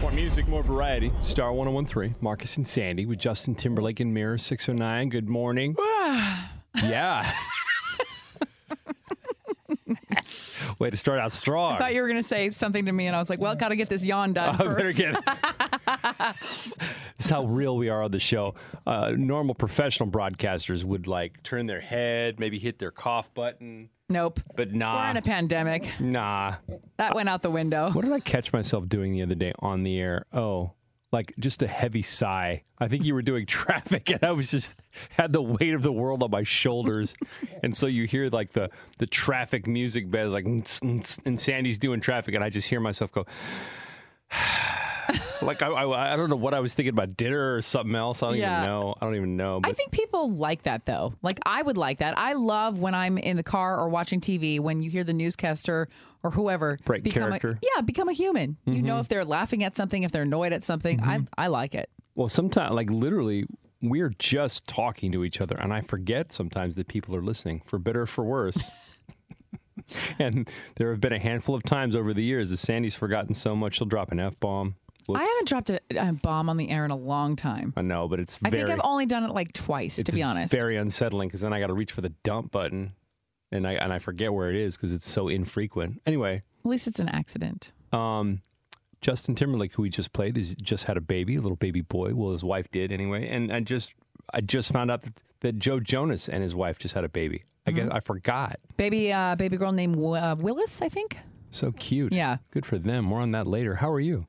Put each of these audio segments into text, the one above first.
More music, more variety. Star 1013, Marcus and Sandy with Justin Timberlake and Mirror 609. Good morning. Ah. yeah. Way to start out strong. I thought you were going to say something to me, and I was like, well, got to get this yawn done better first. get This is how real we are on the show. Uh, normal professional broadcasters would like turn their head, maybe hit their cough button, nope. but nah. We're in a pandemic. nah. That went out the window. What did I catch myself doing the other day on the air? Oh, like just a heavy sigh. I think you were doing traffic, and I was just had the weight of the world on my shoulders, and so you hear like the the traffic music bed like, and Sandy's doing traffic, and I just hear myself go. like I, I, I don't know what I was thinking about dinner or something else. I don't Yeah. even know. I don't even know. I think people like that though. Like I would like that. I love when I'm in the car or watching TV when you hear the newscaster or whoever Break become character. A, yeah, become a human. You know mm-hmm. if they're laughing at something, if they're annoyed at something. I mm-hmm. I like it. Well, sometimes, like literally, we're just talking to each other, and I forget sometimes that people are listening, for better or for worse. and there have been a handful of times over the years that Sandy's forgotten so much she'll drop an f bomb. I haven't dropped a, a bomb on the air in a long time. I know, but it's I very. think I've only done it like twice, to be honest. very unsettling because then I got to reach for the dump button, and I and I forget where it is because it's so infrequent. Anyway, At least it's an accident. um, Justin Timberlake, who we just played, is just had a baby, a little baby boy. Well, his wife did anyway, and I just I just found out that, that Joe Jonas and his wife just had a baby. I Mm-hmm. guess I forgot. Baby, uh, baby girl named Wi- uh, Willis, I think. So cute. Yeah. Good for them. More on that later. How are you?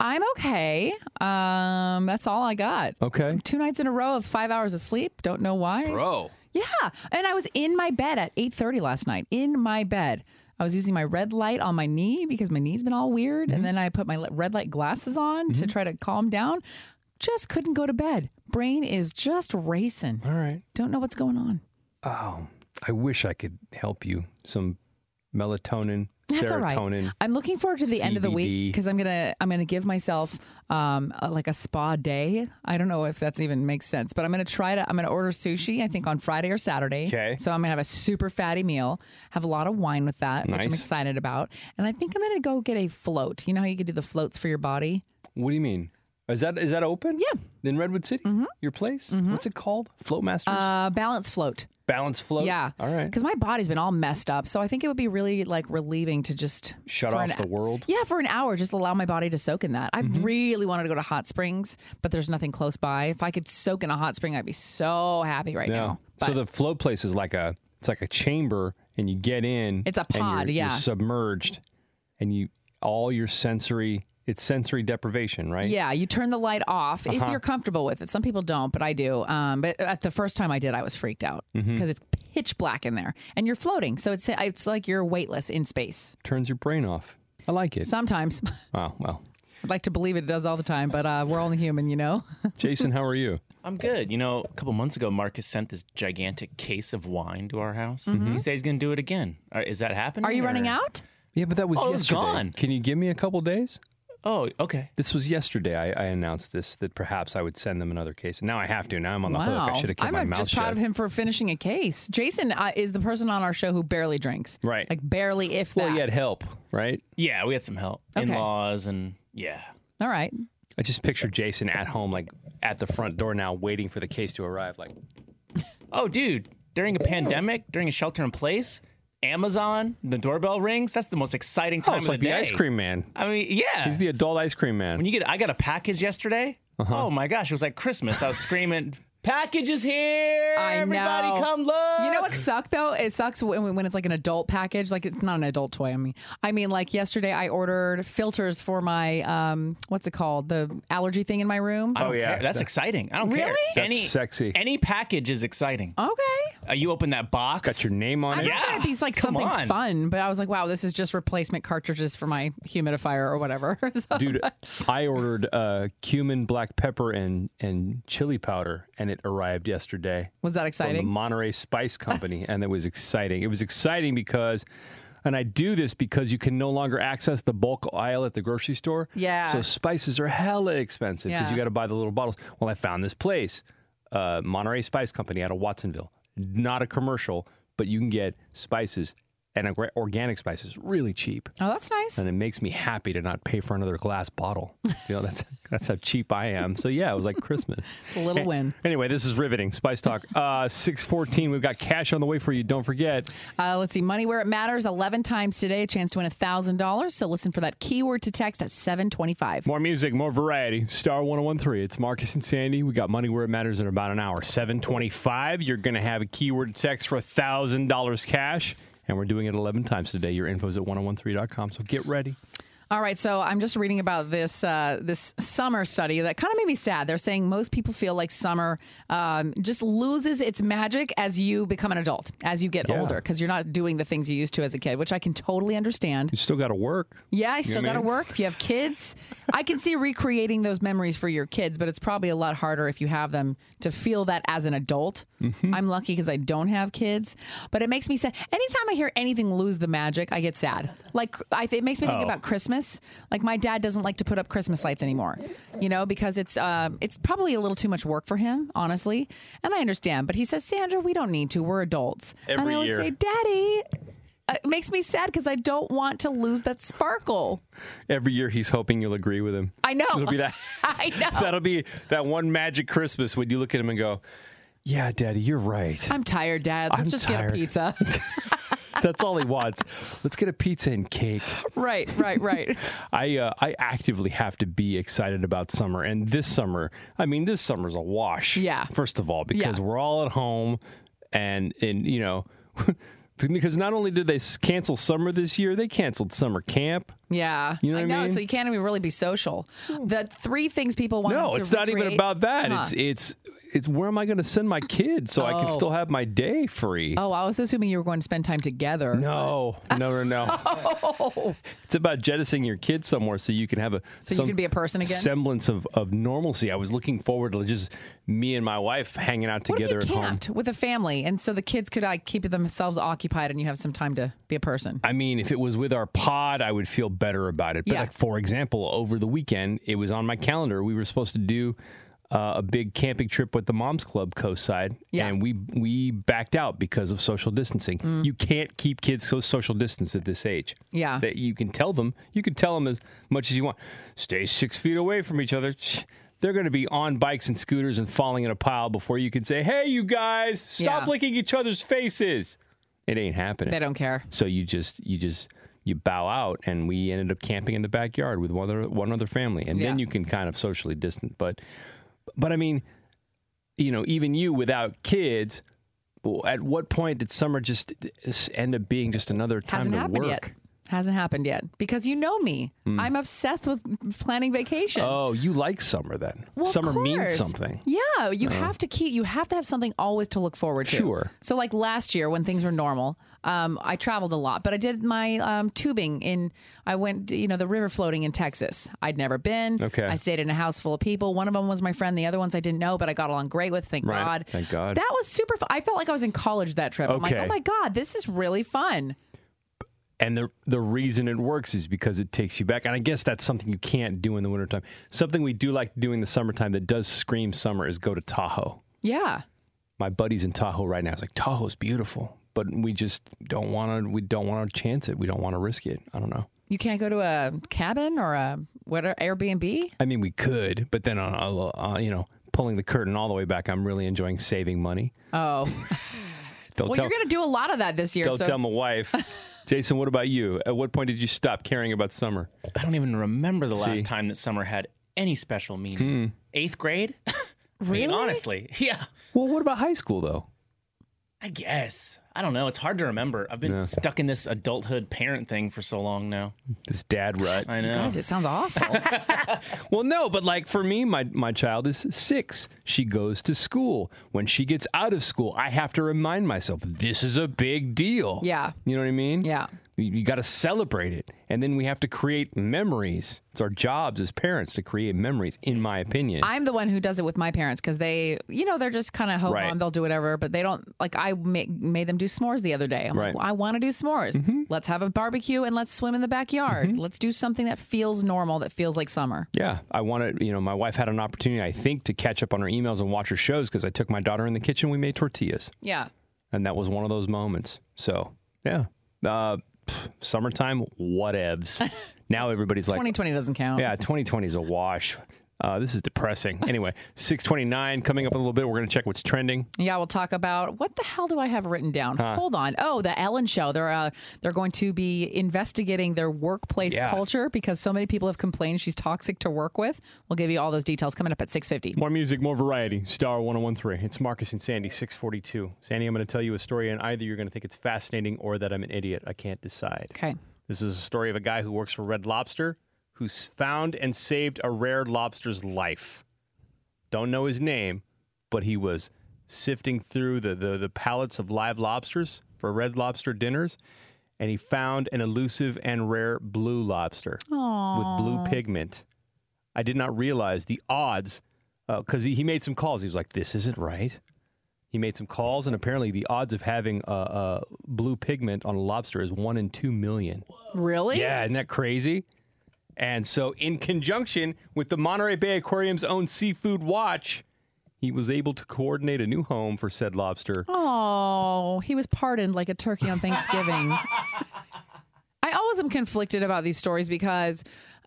I'm okay. Um, that's all I got. Okay. Two nights in a row of five hours of sleep. Don't know why. Bro. Yeah, and I was in my bed at 8:30 last night. In my bed. I was using my red light on my knee because my knee's been all weird, Mm-hmm. and then I put my red light glasses on to try to calm down. Just couldn't go to bed. Brain is just racing. All right. Don't know what's going on. Oh, I wish I could help you. Some melatonin, That's all right. I'm looking forward to the end of the week because I'm gonna I'm gonna give myself um a- like a spa day. I don't know if that's even makes sense, but I'm gonna try to I'm gonna order sushi. I think on Friday or Saturday. Okay. So I'm gonna have a super fatty meal. Have a lot of wine with that, which I'm excited about. And I think I'm gonna go get a float. You know how you can do the floats for your body? What do you mean? Is that is that open? Yeah. In Redwood City? Your place? What's it called? Float Masters? Uh, balance float. Balance float? Yeah. All right. Because my body's been all messed up, so I think it would be really like relieving to just Shut off an- the world? Yeah, for an hour, just allow my body to soak in that. I Mm-hmm. really wanted to go to hot springs, but there's nothing close by. If I could soak in a hot spring, I'd be so happy right now. So the float place is like a it's like a chamber and you get in. It's a you're- pod, you're yeah. submerged and you all your sensory it's sensory deprivation, right? yeah, you turn the light off Uh-huh. if you're comfortable with it. Some people don't, but I do. Um, but at the first time I did, I was freaked out because Mm-hmm. it's pitch black in there, and you're floating, so it's it's like you're weightless in space. Turns your brain off. I like it. Sometimes Oh, well. I'd like to believe it does all the time, but uh, we're only human, you know. Jason, how are you? I'm good. You know, a couple months ago, Marcus sent this gigantic case of wine to our house. He said he's going to do it again. Is that happening? Mm-hmm. Are you running out? Yeah, but that was Oh, it's yesterday. gone. Can you give me a couple days? Oh, okay. This was yesterday. I, I announced this that perhaps I would send them another case. And now I have to. Now I'm on the hook. I should have kept I'm my mouth just shut. proud of him for finishing a case. Jason uh, is the person on our show who barely drinks. Right. Like barely, if Well, that. he had help, right? Yeah, we had some help. Okay. In-laws and yeah. All right. I just picture Jason at home, like at the front door now, waiting for the case to arrive. Like, Oh, dude, during a pandemic, during a shelter in place, Amazon, the doorbell rings. That's the most exciting time oh, it's of like the the ice cream man. I mean, yeah. He's the adult ice cream man. when you get, I got a package yesterday. Uh-huh. Oh my gosh, it was like Christmas. I was screaming, "Package is here! I Everybody, know. come look!" You know what sucks though? It sucks when, when it's like an adult package. Like it's not an adult toy. I mean, I mean, like yesterday I ordered filters for my um, what's it called? The allergy thing in my room. Oh, yeah. care. that's That- exciting. I don't care. Really? That's any sexy. Any package is exciting. Okay. Uh, you open that box. Got your name on I it. Yeah, it'd be like come something on. fun, but I was like, wow, this is just replacement cartridges for my humidifier or whatever. So- Dude, I ordered uh, cumin, black pepper, and and chili powder, and it arrived yesterday. was that from the exciting? Monterey Spice Company, and it was exciting. It was exciting because, and I do this because you can no longer access the bulk aisle at the grocery store. Yeah. So spices are hella expensive because Yeah. you got to buy the little bottles. Well, I found this place, uh, Monterey Spice Company out of Watsonville. Not a commercial, but you can get spices and orga- organic spices really cheap. Oh, that's nice. And it makes me happy to not pay for another glass bottle. You know, that's that's how cheap I am. So yeah, it was like Christmas. a little win. Anyway, this is riveting. Spice Talk. Uh, 614. We've got cash on the way for you. Don't forget. Uh, let's see. Money where it matters 11 times today. A chance to win $1,000. So listen for that keyword to text at 725. More music, more variety. Star 1013. It's Marcus and Sandy. We got money where it matters in about an hour. 725. You're going to have a keyword text for $1,000 cash. And we're doing it 11 times today. Your info is at 1013.com. So get ready. All right, so I'm just reading about this uh, this summer study that kind of made me sad. They're saying most people feel like summer um, just loses its magic as you become an adult, as you get Yeah. older, because you're not doing the things you used to as a kid, which I can totally understand. You still got to work. Yeah, I still got to work. If you have kids, I can see recreating those memories for your kids, but it's probably a lot harder if you have them to feel that as an adult. Mm-hmm. I'm lucky because I don't have kids, but it makes me sad. Anytime I hear anything lose the magic, I get sad. Like I, it makes me think Oh. about Christmas. Like my dad doesn't like to put up Christmas lights anymore, you know, because it's uh, it's probably a little too much work for him, honestly. And I understand, but he says, Sandra, we don't need to. We're adults. and Every I always year. say, Daddy. uh, It makes me sad because I don't want to lose that sparkle. Every year he's hoping you'll agree with him. I know. It'll be that. I know. That'll be that one magic Christmas when you look at him and go, "Yeah, Daddy, you're right." I'm tired, Dad. Let's I'm just tired. get a pizza. That's all he wants. Let's get a pizza and cake. right, right, right. I uh, I actively have to be excited about summer, and this summer, I mean, this summer's a wash. Yeah. First of all, because Yeah. we're all at home, and and you know. Because not only did they cancel summer this year, they canceled summer camp. Yeah. You know I what I know. mean? So you can't even really be social. The three things people want to do. No, it's not even about that. Huh. It's it's it's where am I going to send my kids so I can Oh. still have my day free? Oh, I was assuming you were going to spend time together. No, no, no, no. Oh. It's about jettisoning your kids somewhere so you can have a So you can be a person again? semblance of, of normalcy. I was looking forward to just me and my wife hanging out What together if at you home. with a family, and so the kids could like keep themselves occupied, and you have some time to be a person? I mean, if it was with our pod, I would feel better about it. But Yeah. like, for example, over the weekend, it was on my calendar. We were supposed to do uh, a big camping trip with the Moms Club coast side, Yeah. Mm. and we we backed out because of social distancing. You can't keep kids so social distance at this age. Yeah. that you can tell them. You can tell them as much as you want. Stay six feet away from each other. They're going to be on bikes and scooters and falling in a pile before you can say, "Hey, you guys, stop Yeah. licking each other's faces." It ain't happening. They don't care. So you just you just you bow out, and we ended up camping in the backyard with one other one other family, and then you can kind of socially distant. But but I mean, you know, even you without kids, at what point did summer just uh, end up being just another time Hasn't to work? yet. Hasn't happened yet because you know me. I'm obsessed with planning vacations. Oh, you like summer then? Well, summer means something. Yeah, you have to keep. You have to have something always to look forward to. Sure. So, like last year when things were normal, um, I traveled a lot, but I did my um, tubing in. I went, you know, the river floating in Texas. I'd never been. Okay. I stayed in a house full of people. One of them was my friend. The other ones I didn't know, but I got along great with. Thank Right. God. Thank God. That was super. fun. I felt like I was in college that trip. I'm like, Okay. oh my God, this is really fun. And the the reason it works is because it takes you back. And I guess that's something you can't do in the wintertime. Something we do like doing in the summertime that does scream summer is go to Tahoe. Yeah. My buddy's in Tahoe right now. It's like Tahoe's beautiful, but we just don't want to. We don't want to chance it. We don't want to risk it. I don't know. You can't go to a cabin or a what Airbnb. I mean, we could, but then on uh, you know pulling the curtain all the way back, I'm really enjoying saving money. Oh, Don't well, tell. you're going to do a lot of that this year. don't so tell my wife. Jason, what about you? At what point did you stop caring about summer? I don't even remember the See? last time that summer had any special meaning. Hmm. Eighth grade? I mean, Really? honestly, yeah. Well, what about high school though? I guess. I don't know. It's hard to remember. I've been stuck in this adulthood parent thing for so long now. This dad rut. I know. Guys, it sounds awful. Well, no, but like for me, my my child is six. She goes to school. When she gets out of school, I have to remind myself this is a big deal. Yeah. you know what I mean. Yeah. You, you got to celebrate it, and then we have to create memories. It's our jobs as parents to create memories. In my opinion, I'm the one who does it with my parents because they, you know, they're just kind of ho Right. hum. They'll do whatever, but they don't like. I ma- made them do s'mores the other day. I'm Right. Mm-hmm. like, I want to do s'mores. Let's have a barbecue and let's swim in the backyard. Let's do something that feels normal, that feels like summer. Yeah, I wanted, you know, my wife had an opportunity, I think, to catch up on her emails and watch her shows because I took my daughter in the kitchen. We made tortillas, Yeah. and that was one of those moments. So, yeah, uh, pff, summertime, whatevs. now everybody's like, 2020 doesn't count. yeah, 2020 is a wash. Uh, this is depressing. Anyway, 629 coming up in a little bit. We're going to check what's trending. Yeah, we'll talk about what the hell do I have written down? Hold on. Oh, the Ellen show. They're uh, they're going to be investigating their workplace Yeah. culture because so many people have complained she's toxic to work with. We'll give you all those details coming up at 6:50. More music, more variety. Star 1013. It's Marcus and Sandy, 642. Sandy, I'm going to tell you a story, and either you're going to think it's fascinating or that I'm an idiot. I can't decide. Okay. This is a story of a guy who works for Red Lobster who's found and saved a rare lobster's life. Don't know his name, but he was sifting through the, the, the pallets of live lobsters for Red Lobster dinners, and he found an elusive and rare blue lobster with blue pigment. I did not realize the odds uh, because he, he made some calls. He was like, "This isn't right." He made some calls, and apparently the odds of having a, a blue pigment on a lobster is one in two million. Really? Yeah, isn't that crazy? And so, in conjunction with the Monterey Bay Aquarium's own Seafood Watch, he was able to coordinate a new home for said lobster. Oh, he was pardoned like a turkey on Thanksgiving. I always am conflicted about these stories because,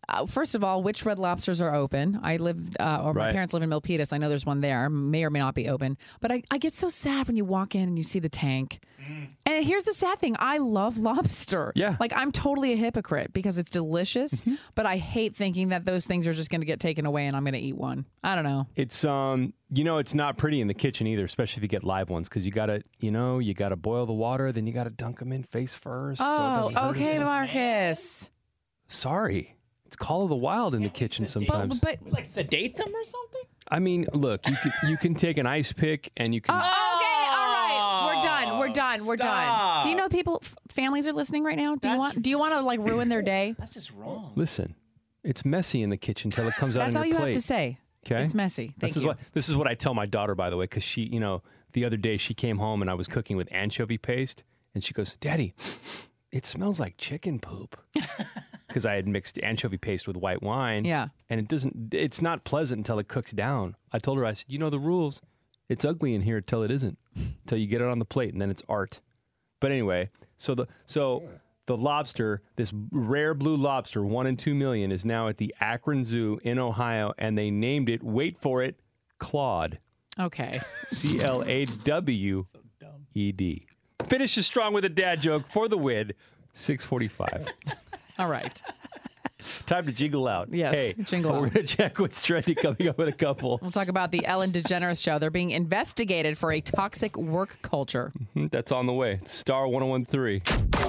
uh, first of all, which red lobsters are open? I live, uh, or my parents live in Milpitas. I know there's one there, may or may not be open. But I, I get so sad when you walk in and you see the tank. And here's the sad thing I love lobster. Yeah. Like, I'm totally a hypocrite because it's delicious, but I hate thinking that those things are just going to get taken away and I'm going to eat one. I don't know. It's um, you know, it's not pretty in the kitchen either, especially if you get live ones, because you gotta, you know, you gotta boil the water, then you gotta dunk them in face first. Oh, doesn't okay. Marcus. Sorry, it's Call of the Wild in the kitchen sometimes. But, Like sedate them or something? I mean, look, you can, you can take an ice pick and you can. Oh, okay, all right. We're done. We're done. We're done. Stop. Do you know people f- families are listening right now? Do you That's- want do you want to like ruin their day? That's just wrong. Listen, it's messy in the kitchen till it comes out That's on all your you plate. have to say. Okay, It's messy. Thank this is you. what this is what I tell my daughter, by the way, because she, you know, the other day she came home and I was cooking with anchovy paste, and she goes, "Daddy, it smells like chicken poop," because I had mixed anchovy paste with white wine. Yeah. and it doesn't. It's not pleasant until it cooks down. I told her, I said, "You know the rules. It's ugly in here till it isn't, till you get it on the plate, and then it's art." But anyway, so the so the lobster, this rare blue lobster, one in two million, is now at the Akron Zoo in Ohio, and they named it. Wait for it, Claude. Okay. C L A W E D. Finishes strong with a dad joke for the win. Six forty-five. All right. Time to jingle out. Yes, hey, jingle We're out. gonna check what's trending coming up in a couple. We'll talk about the Ellen DeGeneres show. They're being investigated for a toxic work culture. Mm-hmm, that's on the way. Star 1013.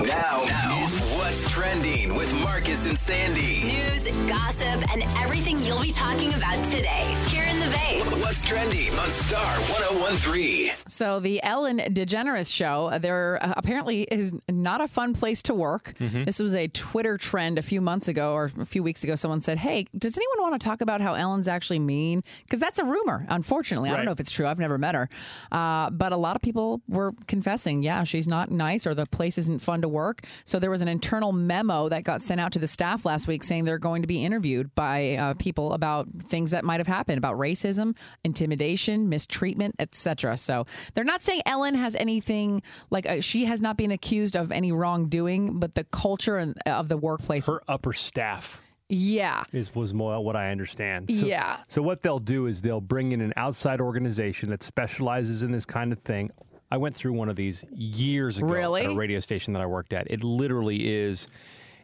Now, is what's trending with Marcus and Sandy. News, gossip, and everything you'll be talking about today. Here in the Bay. What's trending on Star 1013. So the Ellen DeGeneres show, there uh, apparently is not a fun place to work. Mm-hmm. This was a Twitter trend a few months ago or a few weeks ago. Someone said, "Hey, does anyone want to talk about how Ellen's actually mean?" Because that's a rumor. Unfortunately, I don't know if it's true. I've never met her, uh, but a lot of people were confessing, "Yeah, she's not nice, or the place isn't fun to work." So there was an internal memo that got sent out to the staff last week saying they're going to be interviewed by uh, people about things that might have happened about racism, intimidation, mistreatment, etc. So they're not saying Ellen has anything like uh, she has not been accused of any wrongdoing, but the culture of the workplace. Her upper staff yeah. is was more what I understand. So, Yeah. So what they'll do is they'll bring in an outside organization that specializes in this kind of thing. I went through one of these years ago Really? at a radio station that I worked at. It literally is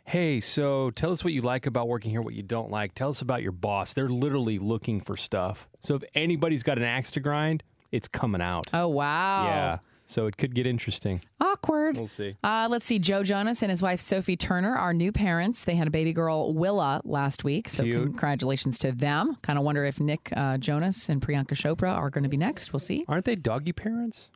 Hey, so tell us what you like about working here, what you don't like. Tell us about your boss. They're literally looking for stuff. So if anybody's got an axe to grind, it's coming out. Oh wow. Yeah. so it could get interesting. Awkward. We'll see. Uh, let's see. Joe Jonas and his wife Sophie Turner are new parents. They had a baby girl Willa last week, so Cute. congratulations to them. Kind of wonder if Nick uh, Jonas and Priyanka Chopra are going to be next. We'll see. Aren't they doggy parents?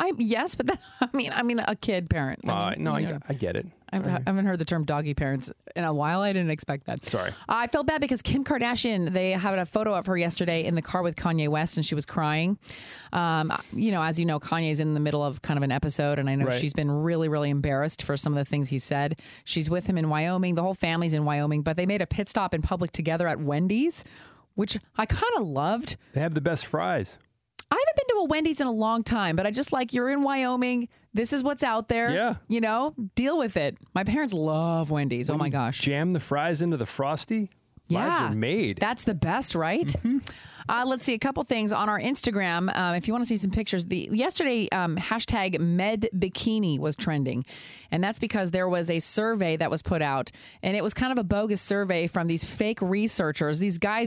I yes, but that, I mean, I mean, a kid parent. I Uh, mean, no, I, you know. I get it. I I haven't heard the term doggy parents in a while. I didn't expect that. Sorry. I felt bad because Kim Kardashian, they had a photo of her yesterday in the car with Kanye West and she was crying. Um, you know, as you know, Kanye's in the middle of kind of an episode and I know Right. she's been really, really embarrassed for some of the things he said. She's with him in Wyoming. The whole family's in Wyoming, but they made a pit stop in public together at Wendy's, which I kind of loved. They have the best fries. I haven't been to a Wendy's in a long time, but I just like you're in Wyoming. This is what's out there. Yeah. You know, deal with it. My parents love Wendy's. Oh my gosh. Jam the fries into the frosty. Lives are made. That's the best, right? Uh, let's see a couple things on our Instagram. Um, if you want to see some pictures, the yesterday um, hashtag Med Bikini was trending, and that's because there was a survey that was put out, and it was kind of a bogus survey from these fake researchers. These guys.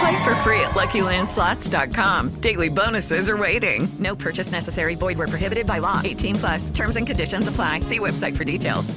Play for free at LuckyLandSlots.com. Daily bonuses are waiting. No purchase necessary. Void where prohibited by law. 18 plus. Terms and conditions apply. See website for details.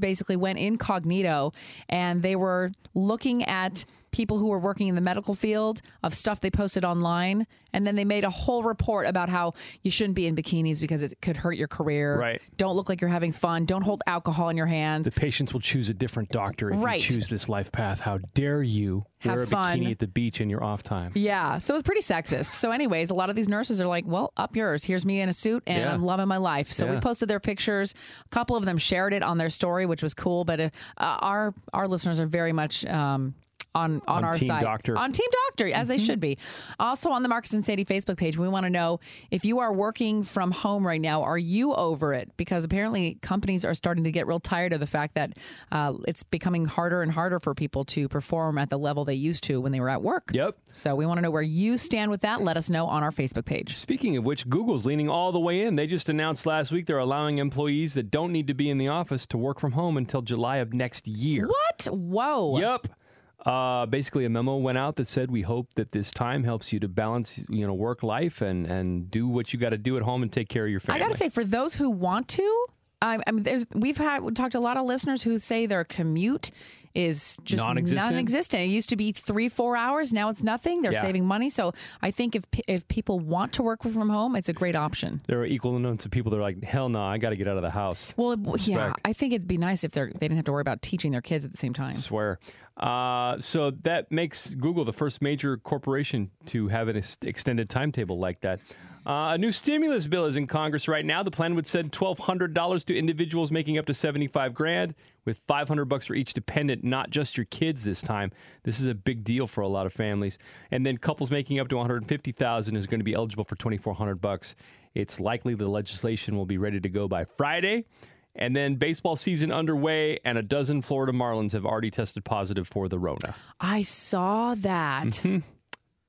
basically went incognito and they were looking at people who were working in the medical field of stuff they posted online and then they made a whole report about how you shouldn't be in bikinis because it could hurt your career Right. don't look like you're having fun don't hold alcohol in your hands. The patients will choose a different doctor if Right. you choose this life path. How dare you Have wear a fun. bikini at the beach in your off time? yeah so it's pretty sexist so anyways a lot of these nurses are like well up yours here's me in a suit and Yeah. i'm loving my life so we posted their pictures a couple of them shared it on their story which was cool but uh, our our listeners are very much um on, on, On our Team side Doctor. on Team Doctor as they should be. Also on the Marcus and Sandy Facebook page, we want to know if you are working from home right now, are you over it? Because apparently companies are starting to get real tired of the fact that uh, it's becoming harder and harder for people to perform at the level they used to when they were at work. Yep. So we want to know where you stand with that. Let us know on our Facebook page. Speaking of which, Google's leaning all the way in. They just announced last week they're allowing employees that don't need to be in the office to work from home until July of next year. What? Whoa. Yep. Uh, basically, a memo went out that said we hope that this time helps you to balance, you know, work life and and do what you got to do at home and take care of your family." I got to say, for those who want to, I, I mean, there's we've had we talked to a lot of listeners who say their commute is just Non-existent? non-existent. It used to be three, four hours. Now it's nothing. They're Yeah. saving money. So I think if if people want to work from home, it's a great option. there are equal amounts of people that are like, hell no, I got to get out of the house. Well, it- yeah, I think it'd be nice if they're they didn't have to worry about teaching their kids at the same time. swear. Uh, so that makes Google the first major corporation to have an ex- extended timetable like that. Uh, a new stimulus bill is in Congress right now. The plan would send twelve hundred dollars to individuals making up to seventy five grand, with five hundred bucks for each dependent, not just your kids this time. This is a big deal for a lot of families. And then couples making up to one hundred fifty thousand is going to be eligible for twenty four hundred bucks. It's likely the legislation will be ready to go by Friday. And then baseball season underway, and a dozen Florida Marlins have already tested positive for the Rona. I saw that. Mm-hmm.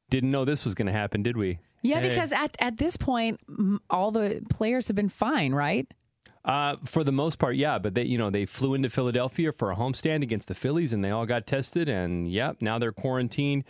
Didn't know this was going to happen, did we? Yeah, Hey. because at at this point, all the players have been fine, right? Uh, for the most part, yeah. But they, you know, they flew into Philadelphia for a homestand against the Phillies, and they all got tested. And yeah, now they're quarantined.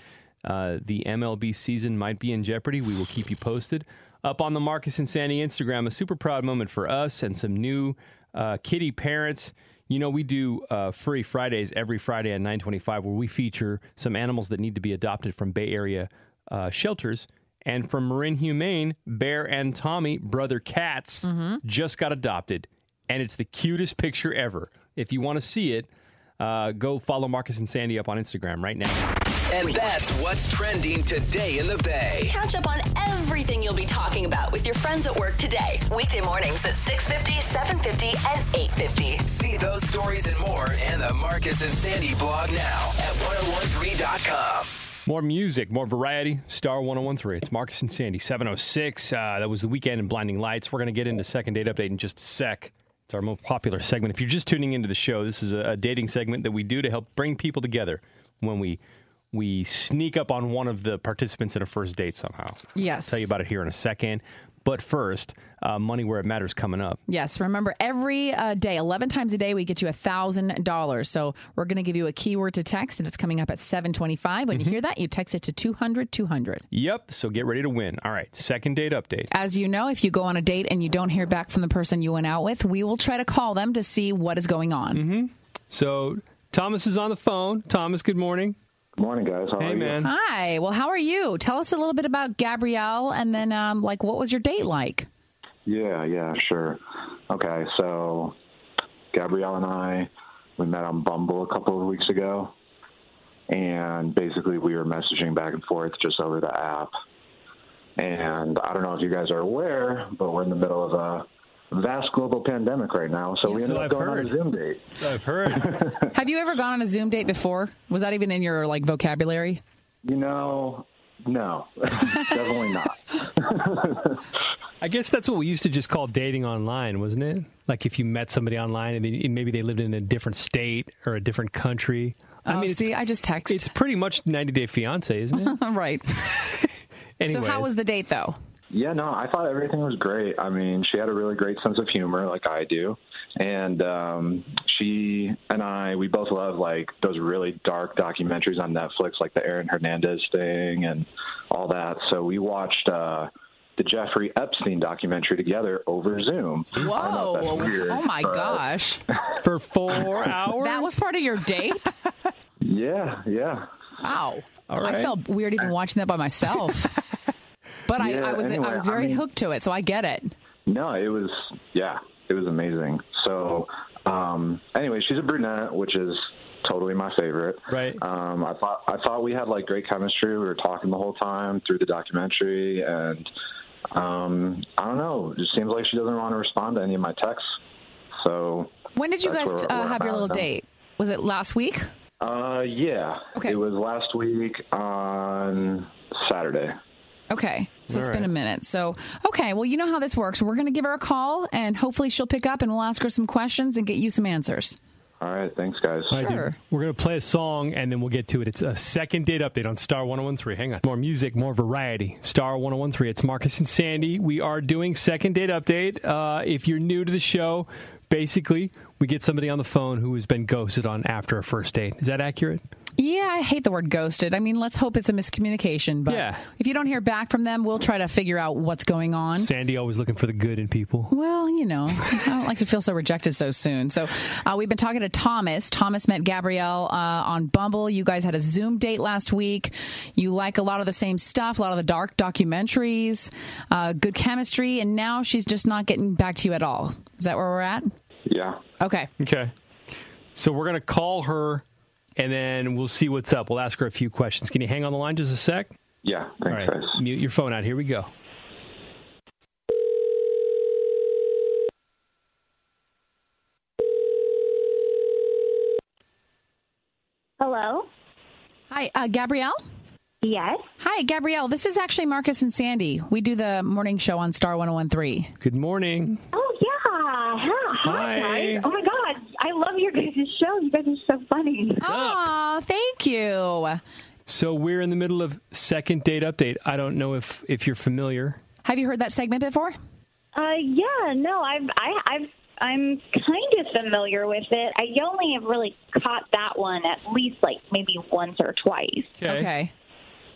Uh, the MLB season might be in jeopardy. We will keep you posted. Up on the Marcus and Sandy Instagram, a super proud moment for us and some new uh, kitty parents. You know, we do uh, Furry Fridays every Friday at 925 where we feature some animals that need to be adopted from Bay Area uh, shelters. And from Marin Humane, Bear and Tommy, brother cats, just got adopted. And it's the cutest picture ever. If you want to see it, uh, go follow Marcus and Sandy up on Instagram right now. And that's what's trending today in the Bay. Catch up on everything you'll be talking about with your friends at work today. Weekday mornings at 6.50, 7.50, and 8.50. See those stories and more and the Marcus and Sandy blog now at 1013.com. More music, more variety. Star 1013. It's Marcus and Sandy, 706. Uh, that was the Weeknd in Blinding Lights. We're going to get into second date update in just a sec. It's our most popular segment. If you're just tuning into the show, this is a, a dating segment that we do to help bring people together when we we sneak up on one of the participants at a first date somehow. Yes. Tell you about it here in a second. But first, uh, money where it matters coming up. Yes, remember every uh, day, 11 times a day, we get you a $1,000. So we're going to give you a keyword to text, and it's coming up at 725. When you hear that, you text it to 200 200. Yep. So get ready to win. All right. Second date update. As you know, if you go on a date and you don't hear back from the person you went out with, we will try to call them to see what is going on. Mm-hmm. So Thomas is on the phone. Thomas, good morning. Morning, guys. How hey, are you? Hi. Well, how are you? Tell us a little bit about Gabrielle, and then, um, like, what was your date like? Yeah, yeah, sure. Okay, so Gabrielle and I, we met on Bumble a couple of weeks ago, and basically we were messaging back and forth just over the app. And I don't know if you guys are aware, but we're in the middle of a vast global pandemic right now, so we ended so up I've going heard. on a Zoom date. I've heard. Have you ever gone on a Zoom date before? Was that even in your like vocabulary? You know, no, definitely not. I guess that's what we used to just call dating online, wasn't it? Like if you met somebody online and, they, and maybe they lived in a different state or a different country. Oh, it's- see, I just text. It's pretty much 90 Day Fiance, isn't it? right. So how was the date though? Yeah, no, I thought everything was great. I mean, she had a really great sense of humor, like I do, and um, she and I, we both love like those really dark documentaries on Netflix, like the Aaron Hernandez thing and all that. So we watched uh, the Jeffrey Epstein documentary together over Zoom. I don't know if Whoa! weird, oh my gosh! For four hours? That was part of your date? Yeah, yeah. Wow. All I felt weird even watching that by myself. But I, Yeah, I was anyway, I was I very mean- hooked to it, so I get it. No, it was yeah, it was amazing. So um anyway, she's a brunette, which is totally my favorite. Right. Um I thought I thought we had like great chemistry. We were talking the whole time through the documentary and um I don't know, it just seems like she doesn't want to respond to any of my texts. So When did you guys where- uh, where have your little now. date? Was it last week? Uh yeah. Okay. It was last week on Saturday. Okay. So it's All been a minute. So, okay. Well, you know how this works. We're going to give her a call and hopefully she'll pick up and we'll ask her some questions and get you some answers. All right, thanks guys. All right, dude. We're going to play a song and then we'll get to it. It's a second date update on Star 1013. Hang on. More music, more variety. Star 1013. It's Marcus and Sandy. We are doing second date update. Uh, if you're new to the show, basically, we get somebody on the phone who has been ghosted on after a first date. Is that accurate? Yeah, I hate the word ghosted. I mean, let's hope it's a miscommunication. But Yeah. if you don't hear back from them, we'll try to figure out what's going on. Sandy always looking for the good in people. Well, you know, I don't like to feel so rejected so soon. So, uh, we've been talking to Thomas. Thomas met Gabrielle uh, on Bumble. You guys had a Zoom date last week. You like a lot of the same stuff, a lot of the dark documentaries, uh, good chemistry, and now she's just not getting back to you at all. Is that where we're at? Yeah. Okay. Okay. So we're going to call her and then we'll see what's up. We'll ask her a few questions. Can you hang on the line just a sec? Yeah, thanks All right. guys. Mute your phone out. Here we go. Hello. Hi, uh, Gabrielle. Yes. Hi, Gabrielle. This is actually Marcus and Sandy. We do the morning show on Star 1013. Good morning. Oh yeah, hi, hi, guys. Oh my god, I love your guys' show. You guys are so funny. Oh, thank you. So we're in the middle of second date update. I don't know if if you're familiar. Have you heard that segment before? Uh, yeah, no, I've, I, I've, I'm kind of familiar with it. I only have really caught that one at least like maybe once or twice. Okay.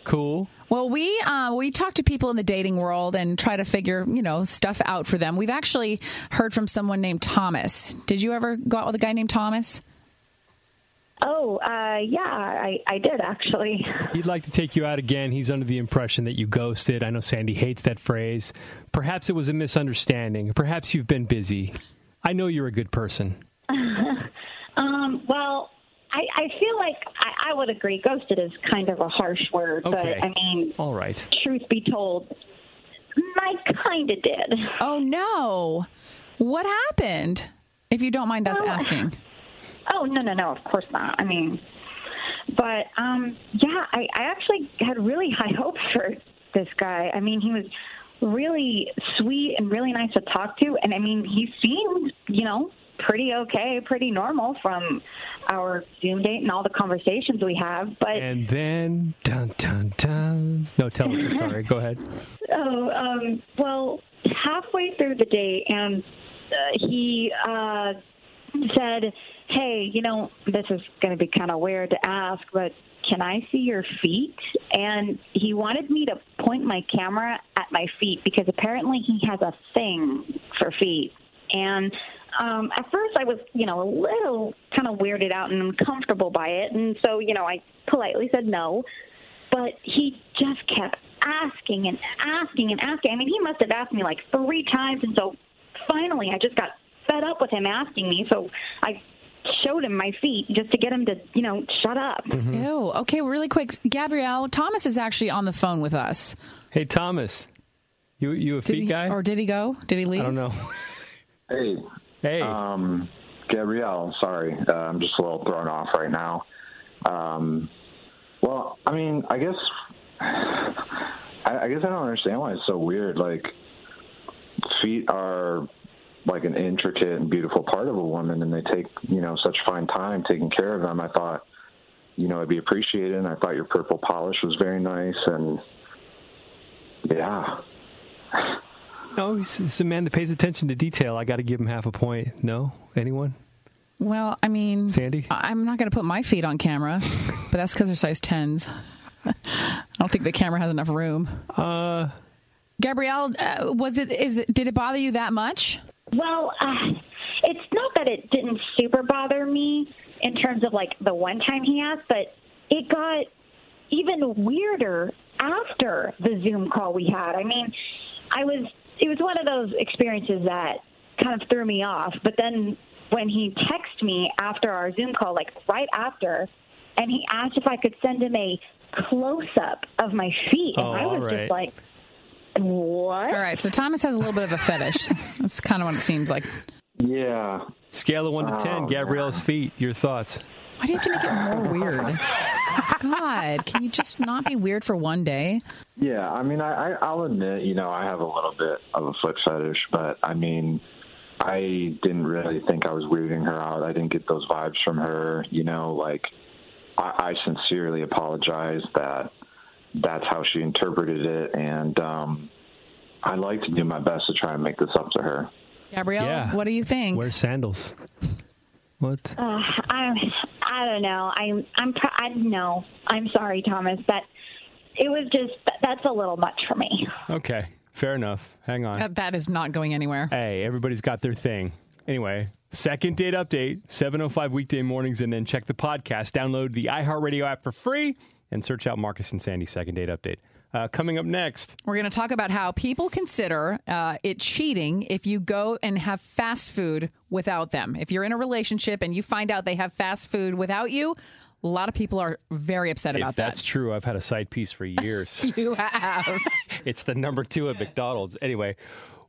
Cool. Well, we uh, we talk to people in the dating world and try to figure you know stuff out for them. We've actually heard from someone named Thomas. Did you ever go out with a guy named Thomas? Oh, uh, yeah, I, I did actually. He'd like to take you out again. He's under the impression that you ghosted. I know Sandy hates that phrase. Perhaps it was a misunderstanding. Perhaps you've been busy. I know you're a good person. um, well, I, I feel like I, I would agree. Ghosted is kind of a harsh word, Okay. but I mean, All right. truth be told, I kind of did. Oh no! What happened? If you don't mind us asking. Oh no no no! Of course not. I mean, but um, yeah, I, I actually had really high hopes for this guy. I mean, he was really sweet and really nice to talk to, and I mean, he seemed you know pretty okay, pretty normal from our Zoom date and all the conversations we have. But And then, dun, dun, dun. No, tell us. I'm sorry. Go ahead. Oh, um, well, halfway through the date, and uh, he uh, said, "Hey, you know, this is going to be kind of weird to ask, but can I see your feet?" And he wanted me to point my camera at my feet because apparently he has a thing for feet. And um, at first, I was, you know, a little kind of weirded out and uncomfortable by it, and so, you know, I politely said no. But he just kept asking and asking and asking. I mean, he must have asked me like three times, and so finally, I just got fed up with him asking me. So I showed him my feet just to get him to, you know, shut up. Ew. Okay, really quick, Gabrielle. Thomas is actually on the phone with us. Hey, Thomas. You you a Did feet he, guy? or did he go? Did he leave? I don't know. Hey. Hey. Um, Gabrielle, sorry. Uh, I'm just a little thrown off right now. Um, well, I mean, I guess, I, I guess I don't understand why it's so weird. Like, feet are like an intricate and beautiful part of a woman, and they take, you know, such fine time taking care of them. I thought, you know, it'd be appreciated, and I thought your purple polish was very nice, and yeah. No, he's, he's a man that pays attention to detail. I got to give him half a point. No? Anyone? Well, I mean, Sandy? I- I'm not going to put my feet on camera, but that's because they're size 10s. I don't think the camera has enough room. Uh, Gabrielle, uh, was it? Is it? Did it bother you that much? Well, uh, it's not that it didn't super bother me in terms of like the one time he asked, but it got even weirder after the Zoom call we had. I mean, I was it was one of those experiences that kind of threw me off, but then when he texted me after our Zoom call, like right after, and he asked if I could send him a close up of my feet, and Oh, I was all right. just like, "What?" All right, so Thomas has a little bit of a fetish. That's kind of what it seems like. Yeah. Scale of 1 to 10, Gabrielle's feet. Your thoughts? Why do you have to make it more weird? God, can you just not be weird for one day? Yeah, I mean, I, I, I'll admit, you know, I have a little bit of a foot fetish, but I mean, I didn't really think I was weirding her out. I didn't get those vibes from her. You know, like I, I sincerely apologize that that's how she interpreted it, and um, I like to do my best to try and make this up to her. Gabrielle, Yeah. what do you think? Wear sandals. What? Uh, I I don't know. I'm I'm pr- I no. I'm sorry, Thomas. That it was just that's a little much for me. Okay, fair enough. Hang on. That- that is not going anywhere. Hey, everybody's got their thing. Anyway, second date update, 7.05 weekday mornings, and then check the podcast. Download the iHeartRadio app for free and search out Marcus and Sandy second date update. Uh, coming up next, We're going to talk about how people consider uh, it cheating if you go and have fast food without them. If you're in a relationship and you find out they have fast food without you, a lot of people are very upset if about that's true, I've had a side piece for years. You have. it's the number two at McDonald's. Anyway,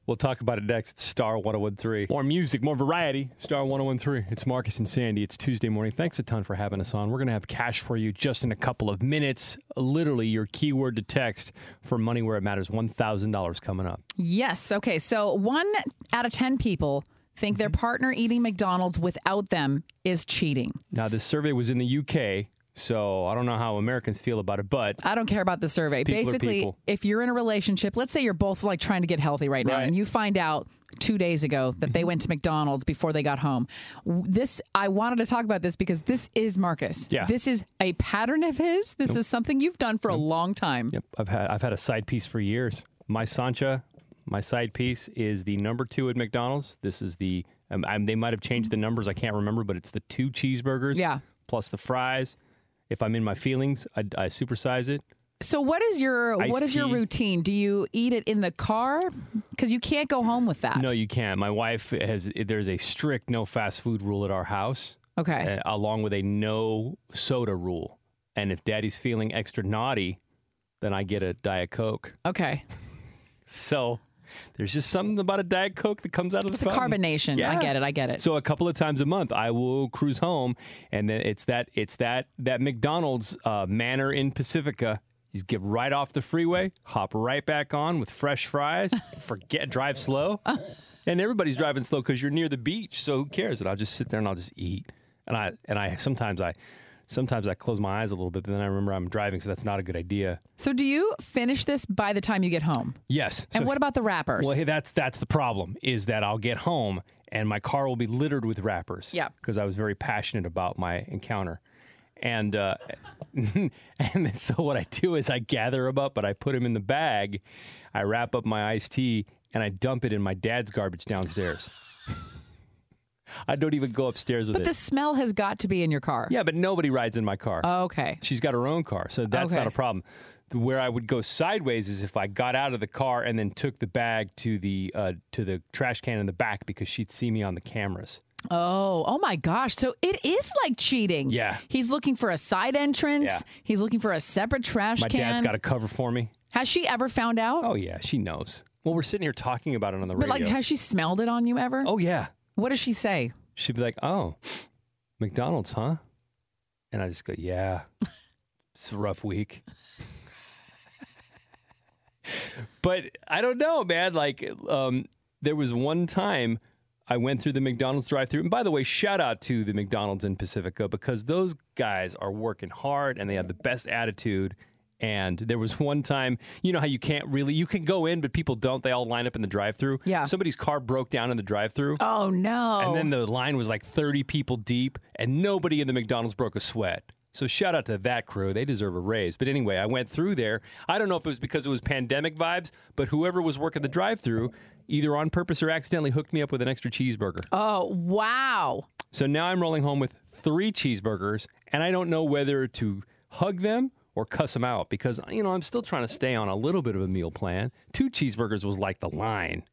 we'll talk about it next. It's Star 1013. More music, more variety. Star 1013. It's Marcus and Sandy. It's Tuesday morning. Thanks a ton for having us on. We're going to have cash for you just in a couple of minutes. Literally, your keyword to text for Money Where It Matters $1,000 coming up. Yes. Okay. So one out of 10 people think their mm-hmm. partner eating McDonald's without them is cheating. Now, this survey was in the UK, so I don't know how Americans feel about it, but I don't care about the survey. Basically, if you're in a relationship, let's say you're both like trying to get healthy right now, Right. and you find out two days ago that they went to McDonald's before they got home. This I wanted to talk about this because this is Marcus. Yeah. This is a pattern of his. This is something you've done for a long time. Yep, I've had I've had a side piece for years. My Sancha, my side piece is the number two at McDonald's. This is the um, I'm, they might have changed the numbers. I can't remember, but it's the two cheeseburgers. Yeah. Plus the fries. If I'm in my feelings, I, I supersize it. So what is your Iced what is your tea. routine? Do you eat it in the car? Because you can't go home with that. No, you can't. My wife has. There's a strict no fast food rule at our house. Okay. uh, along with a no soda rule. And if Daddy's feeling extra naughty, then I get a diet coke. Okay. So there's just something about a Diet Coke that comes out of. It's the the fountain. carbonation. I get it. I get it. So a couple of times a month, I will cruise home, and then it's that it's that that McDonald's uh, manor in Pacifica. You get right off the freeway, hop right back on with fresh fries. forget drive slow, and everybody's driving slow because you're near the beach. So who cares? And I'll just sit there and I'll just eat. and I and I sometimes I sometimes I close my eyes a little bit, but then I remember I'm driving, so that's not a good idea. So do you finish this by the time you get home? Yes. And So- what about the wrappers? Well, hey, that's that's the problem is that I'll get home and my car will be littered with wrappers. Yeah. Because I was very passionate about my encounter. And uh, and then, so what I do is I gather them up, but I put them in the bag. I wrap up my iced tea and I dump it in my dad's garbage downstairs. I don't even go upstairs with but it. But the smell has got to be in your car. Yeah, but nobody rides in my car. Oh, Okay. She's got her own car, so that's not a problem. Where I would go sideways is if I got out of the car and then took the bag to the uh, to the trash can in the back because she'd see me on the cameras. Oh, oh my gosh. So it is like cheating. Yeah. He's looking for a side entrance. Yeah. He's looking for a separate trash My can. dad's got a cover for me. Has she ever found out? Oh yeah, she knows. Well, we're sitting here talking about it on the road. But radio. like, has she smelled it on you ever? oh yeah, What does she say? she'd be like, "Oh, McDonald's, huh?" And I just go, "Yeah, it's a rough week." but I don't know, man. Like, um, there was one time I went through the McDonald's drive-through, and by the way, shout out to the McDonald's in Pacifica because those guys are working hard and they have the best attitude. And there was one time, you know how you can't really, you can go in, but people don't. They all line up in the drive-through. Yeah. Somebody's car broke down in the drive-through. Oh no. And then the line was like 30 people deep, and nobody in the McDonald's broke a sweat. So shout out to that crew. They deserve a raise. But anyway, I went through there. I don't know if it was because it was pandemic vibes, but whoever was working the drive through, either on purpose or accidentally, hooked me up with an extra cheeseburger. Oh, wow. So now I'm rolling home with three cheeseburgers, and I don't know whether to hug them or cuss them out because, you know, I'm still trying to stay on a little bit of a meal plan. Two cheeseburgers was like the line.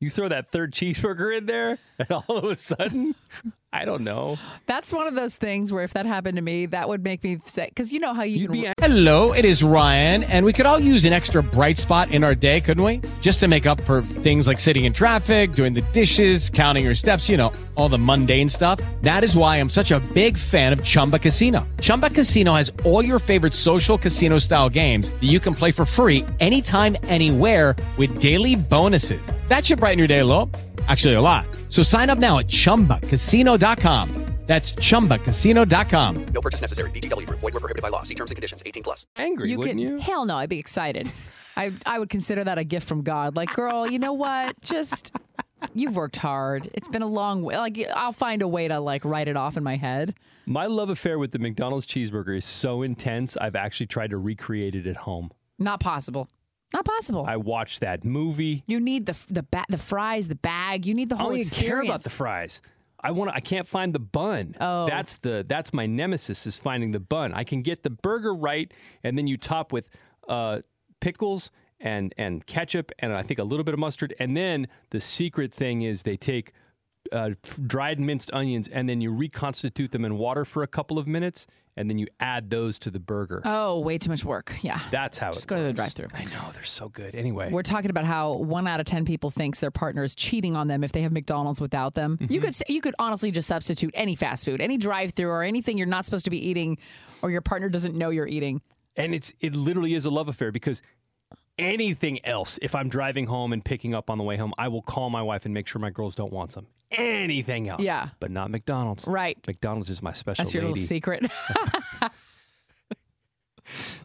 You throw that third cheeseburger in there, and all of a sudden, I don't know. That's one of those things where if that happened to me, that would make me sick. because you know how you can. Be- Hello, it is Ryan, and we could all use an extra bright spot in our day, couldn't we? Just to make up for things like sitting in traffic, doing the dishes, counting your steps, you know, all the mundane stuff. That is why I'm such a big fan of Chumba Casino. Chumba Casino has all your favorite social casino style games that you can play for free anytime, anywhere with daily bonuses. That should brighten your day a little. Actually, a lot. So sign up now at chumbacasino.com. That's chumbacasino.com. No purchase necessary. VGW Group. Void were prohibited by law. See terms and conditions. 18 plus. Angry, you wouldn't can, you? Hell no, I'd be excited. I I would consider that a gift from God. Like, girl, you know what? Just you've worked hard. It's been a long way. Like, I'll find a way to like write it off in my head. My love affair with the McDonald's cheeseburger is so intense, I've actually tried to recreate it at home. Not possible. Not possible. I watched that movie. you need the the ba- the fries, the bag. You need the I whole don't even experience. care about the fries. I want. to I can't find the bun. Oh. that's the that's my nemesis is finding the bun. I can get the burger right, and then you top with uh, pickles and and ketchup, and I think a little bit of mustard, and then the secret thing is they take. Uh, f- dried minced onions, and then you reconstitute them in water for a couple of minutes, and then you add those to the burger. Oh, way too much work. Yeah. That's how Just go to the drive-through. I know they're so good. Anyway, We're talking about how one out of ten people thinks their partner is cheating on them if they have McDonald's without them. Mm-hmm. You could say- you could honestly just substitute any fast food, any drive-through, or anything you're not supposed to be eating, or your partner doesn't know you're eating. and it's it literally is a love affair because anything else, if I'm driving home and picking up on the way home, I will call my wife and make sure my girls don't want some. Anything else, Yeah. but not McDonald's. Right. McDonald's is my special. That's your lady. little secret.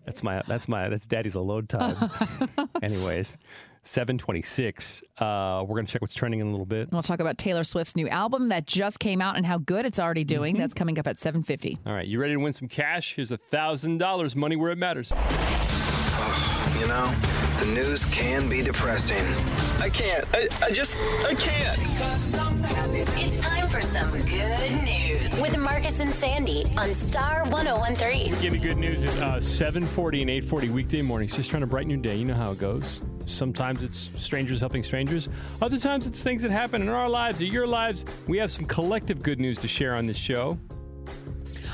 That's my that's my that's daddy's alone time. Anyways, seven twenty six. Uh, we're gonna check what's trending in a little bit. we'll talk about Taylor Swift's new album that just came out and how good it's already doing. Mm-hmm. That's coming up at seven fifty. All right, you ready to win some cash? Here's a thousand dollars, money where it matters. You know, the news can be depressing. I can't. I, I just, I can't. It's time for some good news with Marcus and Sandy on Star 1013. Give me good news at uh, 740 and 840 weekday mornings. Just trying to brighten your day. You know how it goes. Sometimes it's strangers helping strangers. Other times it's things that happen in our lives or your lives. We have some collective good news to share on this show.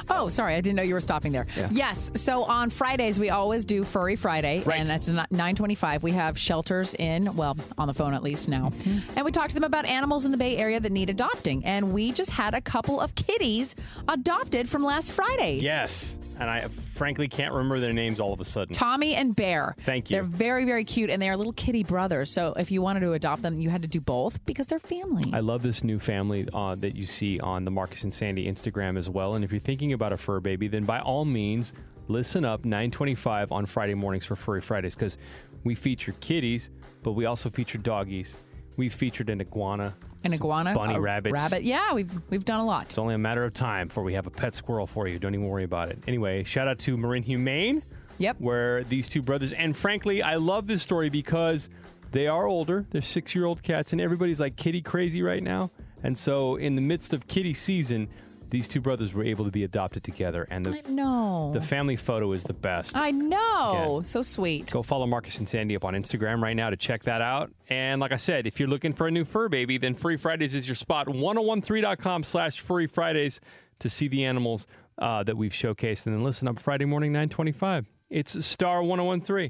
Oh, sorry, I didn't know you were stopping there. Yeah. Yes, so on Fridays we always do Furry Friday, Right. and that's nine twenty-five. We have shelters in, well, on the phone at least now, Mm-hmm. and we talk to them about animals in the Bay Area that need adopting. And we just had a couple of kitties adopted from last Friday. Yes. And I frankly can't remember their names all of a sudden. Tommy and Bear. Thank you. They're very, very cute, and they are little kitty brothers. So if you wanted to adopt them, you had to do both because they're family. I love this new family uh, that you see on the Marcus and Sandy Instagram as well. And if you're thinking about a fur baby, then by all means, listen up 925 on Friday mornings for Furry Fridays because we feature kitties, but we also feature doggies. We've featured an iguana, An iguana, bunny a rabbits. rabbit. Yeah, we've we've done a lot. It's only a matter of time before we have a pet squirrel for you. Don't even worry about it. Anyway, shout out to Marin Humane. Yep. Where these two brothers, and frankly, I love this story because they are older. They're six year old cats, and everybody's like kitty crazy right now. And so, in the midst of kitty season, these two brothers were able to be adopted together. And the, I know. the family photo is the best. I know. So sweet. Go follow Marcus and Sandy up on Instagram right now to check that out. And like I said, if you're looking for a new fur baby, then Furry Fridays is your spot. 1013.com slash Furry Fridays to see the animals uh, that we've showcased. And then listen up Friday morning, 925. It's Star 1013.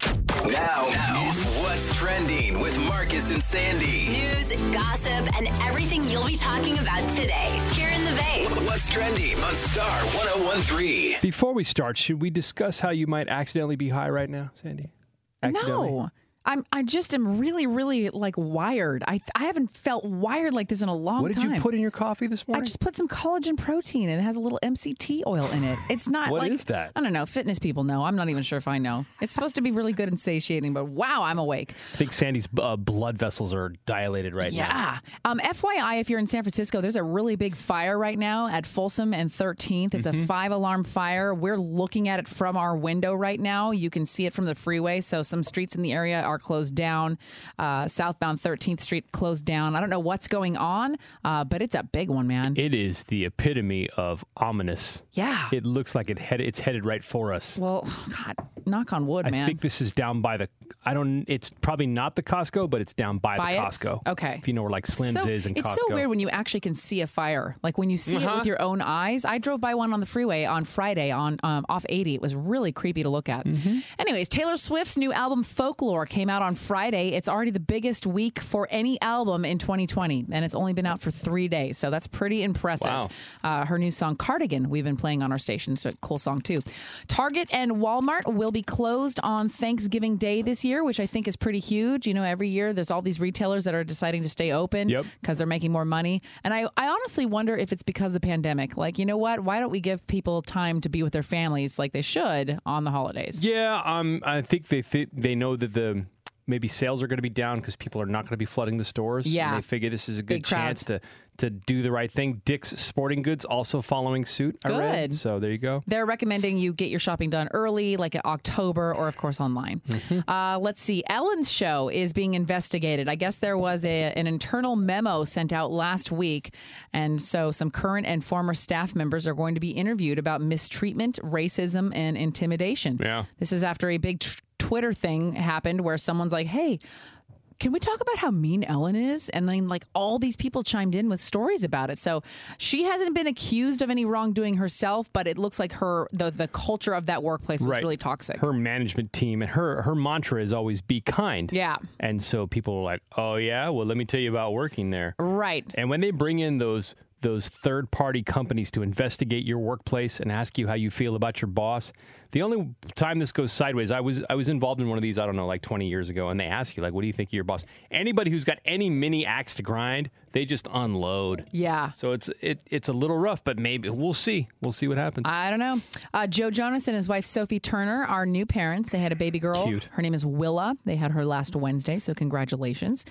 Now, it's What's Trending with Marcus and Sandy. News, gossip, and everything you'll be talking about today. Here in the Bay. What's Trending on Star 1013. Before we start, should we discuss how you might accidentally be high right now, Sandy? Accidentally? No. I'm I just am really really like wired. I I haven't felt wired like this in a long time. What did time. you put in your coffee this morning? I just put some collagen protein and it has a little MCT oil in it. It's not What like is that? I don't know. Fitness people know. I'm not even sure if I know. It's supposed to be really good and satiating, but wow, I'm awake. I think Sandy's uh, blood vessels are dilated right now. Yeah. Um, FYI, if you're in San Francisco, there's a really big fire right now at Folsom and 13th. It's Mm-hmm. a five alarm fire. We're looking at it from our window right now. You can see it from the freeway. So some streets in the area are closed down. Uh, southbound 13th Street closed down. I don't know what's going on, uh, but it's a big one, man. It is the epitome of ominous. Yeah. It looks like it head, it's headed right for us. well, God, knock on wood, I man. I think this is down by the. I don't. It's probably not the Costco, but it's down by, By the it? Costco. Okay. If you know where like Slim's so, is and it's Costco. so weird when you actually can see a fire. Like when you see it Uh-huh. with your own eyes. I drove by one on the freeway on Friday on um, off 80. It was really creepy to look at. Mm-hmm. Anyways, Taylor Swift's new album Folklore came out on Friday. It's already the biggest week for any album in 2020, and it's only been out for three days. So that's pretty impressive. Wow. Uh, her new song Cardigan we've been playing on our station. So cool song too. Target and Walmart will be closed on Thanksgiving Day this year, which I think is pretty huge. You know, every year there's all these retailers that are deciding to stay open Yep. because they're making more money. And I, I honestly wonder if it's because of the pandemic. Like, you know what? Why don't we give people time to be with their families like they should on the holidays? Yeah, um, I think they thi- they know that the maybe sales are going to be down because people are not going to be flooding the stores. Yeah. and they figure this is a good Big crowds. chance to to do the right thing. Dick's Sporting Goods also following suit. I read. Good. So there you go. They're recommending you get your shopping done early, like in October, or of course online. Uh, let's see. Ellen's show is being investigated. I guess there was a, an internal memo sent out last week, and so some current and former staff members are going to be interviewed about mistreatment, racism, and intimidation. Yeah. This is after a big tr- Twitter thing happened where someone's like, "Hey." Can we talk about how mean Ellen is? And then, like, all these people chimed in with stories about it. So she hasn't been accused of any wrongdoing herself, but it looks like her the the culture of that workplace was really toxic. Her management team and her her mantra is always be kind. Yeah. And so people are like, "Oh yeah, well let me tell you about working there." Right. And when they bring in those those third party companies to investigate your workplace and ask you how you feel about your boss, the only time this goes sideways, I was I was involved in one of these, I don't know, like 20 years ago, and they ask you like, "What do you think of your boss?" Anybody who's got any mini axe to grind, they just unload. Yeah. So it's it it's a little rough, but maybe we'll see. We'll see what happens. I don't know. Uh, Joe Jonas and his wife Sophie Turner are new parents. They had a baby girl. Cute. Her name is Willa. They had her last Wednesday, so congratulations.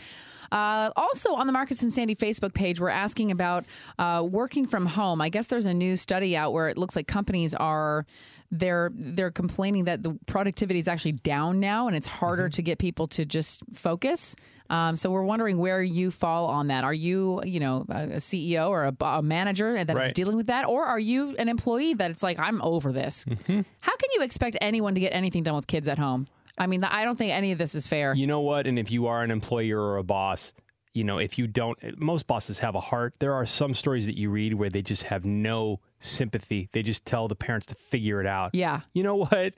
Uh, also, on the Marcus and Sandy Facebook page, we're asking about uh, working from home. I guess there's a new study out where it looks like companies are they're they're complaining that the productivity is actually down now, and it's harder to get people to just focus. Um, so we're wondering where you fall on that. Are you, you know, a a CEO or a manager that is Right. dealing with that, or are you an employee that it's like I'm over this? How can you expect anyone to get anything done with kids at home? I mean, I don't think any of this is fair. You know what? And if you are an employer or a boss, you know, if you don't, most bosses have a heart. There are some stories that you read where they just have no sympathy. They just tell the parents to figure it out. Yeah. You know what?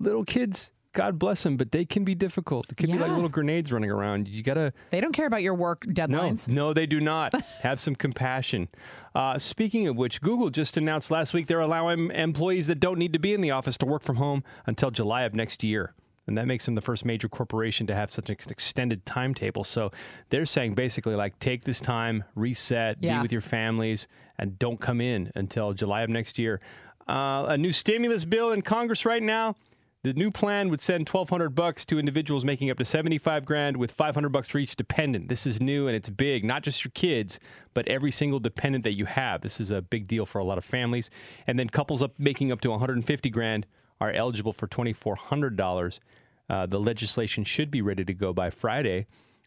Little kids, God bless them, but they can be difficult. It can be like little grenades running around. You got to They don't care about your work deadlines. no, no, they do not. Have some compassion. Uh, speaking of which, Google just announced last week they're allowing employees that don't need to be in the office to work from home until July of next year. And that makes them the first major corporation to have such an extended timetable. So they're saying basically, like, take this time, reset, Yeah. be with your families, and don't come in until July of next year. Uh, a new stimulus bill in Congress right now. The new plan would send 1200 bucks to individuals making up to 75 grand with 500 bucks for each dependent. This is new and it's big, not just your kids, but every single dependent that you have. This is a big deal for a lot of families. And then couples up making up to 150 grand are eligible for $2400. Uh, the legislation should be ready to go by Friday.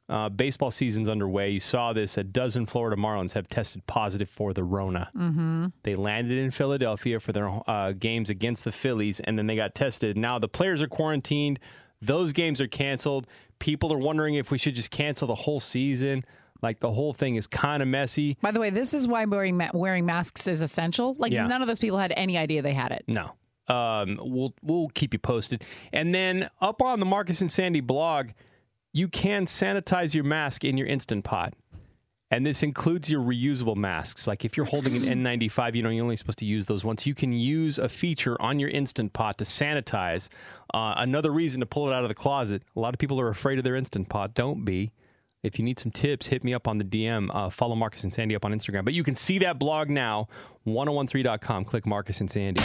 Uh, baseball season's underway. You saw this. A dozen Florida Marlins have tested positive for the Rona. Mm-hmm. They landed in Philadelphia for their uh, games against the Phillies, and then they got tested. Now the players are quarantined. Those games are canceled. People are wondering if we should just cancel the whole season. Like the whole thing is kind of messy. By the way, this is why wearing ma- wearing masks is essential. Like Yeah. none of those people had any idea they had it. No. Um, we'll we'll keep you posted. And then up on the Marcus and Sandy blog, you can sanitize your mask in your instant pot. And this includes your reusable masks. Like if you're holding an N95, you know, you're only supposed to use those once. You can use a feature on your Instant Pot to sanitize. Uh, another reason to pull it out of the closet. A lot of people are afraid of their Instant Pot. Don't be. If you need some tips, hit me up on the DM. Uh, follow Marcus and Sandy up on Instagram. But you can see that blog now, 1013.com. Click Marcus and Sandy.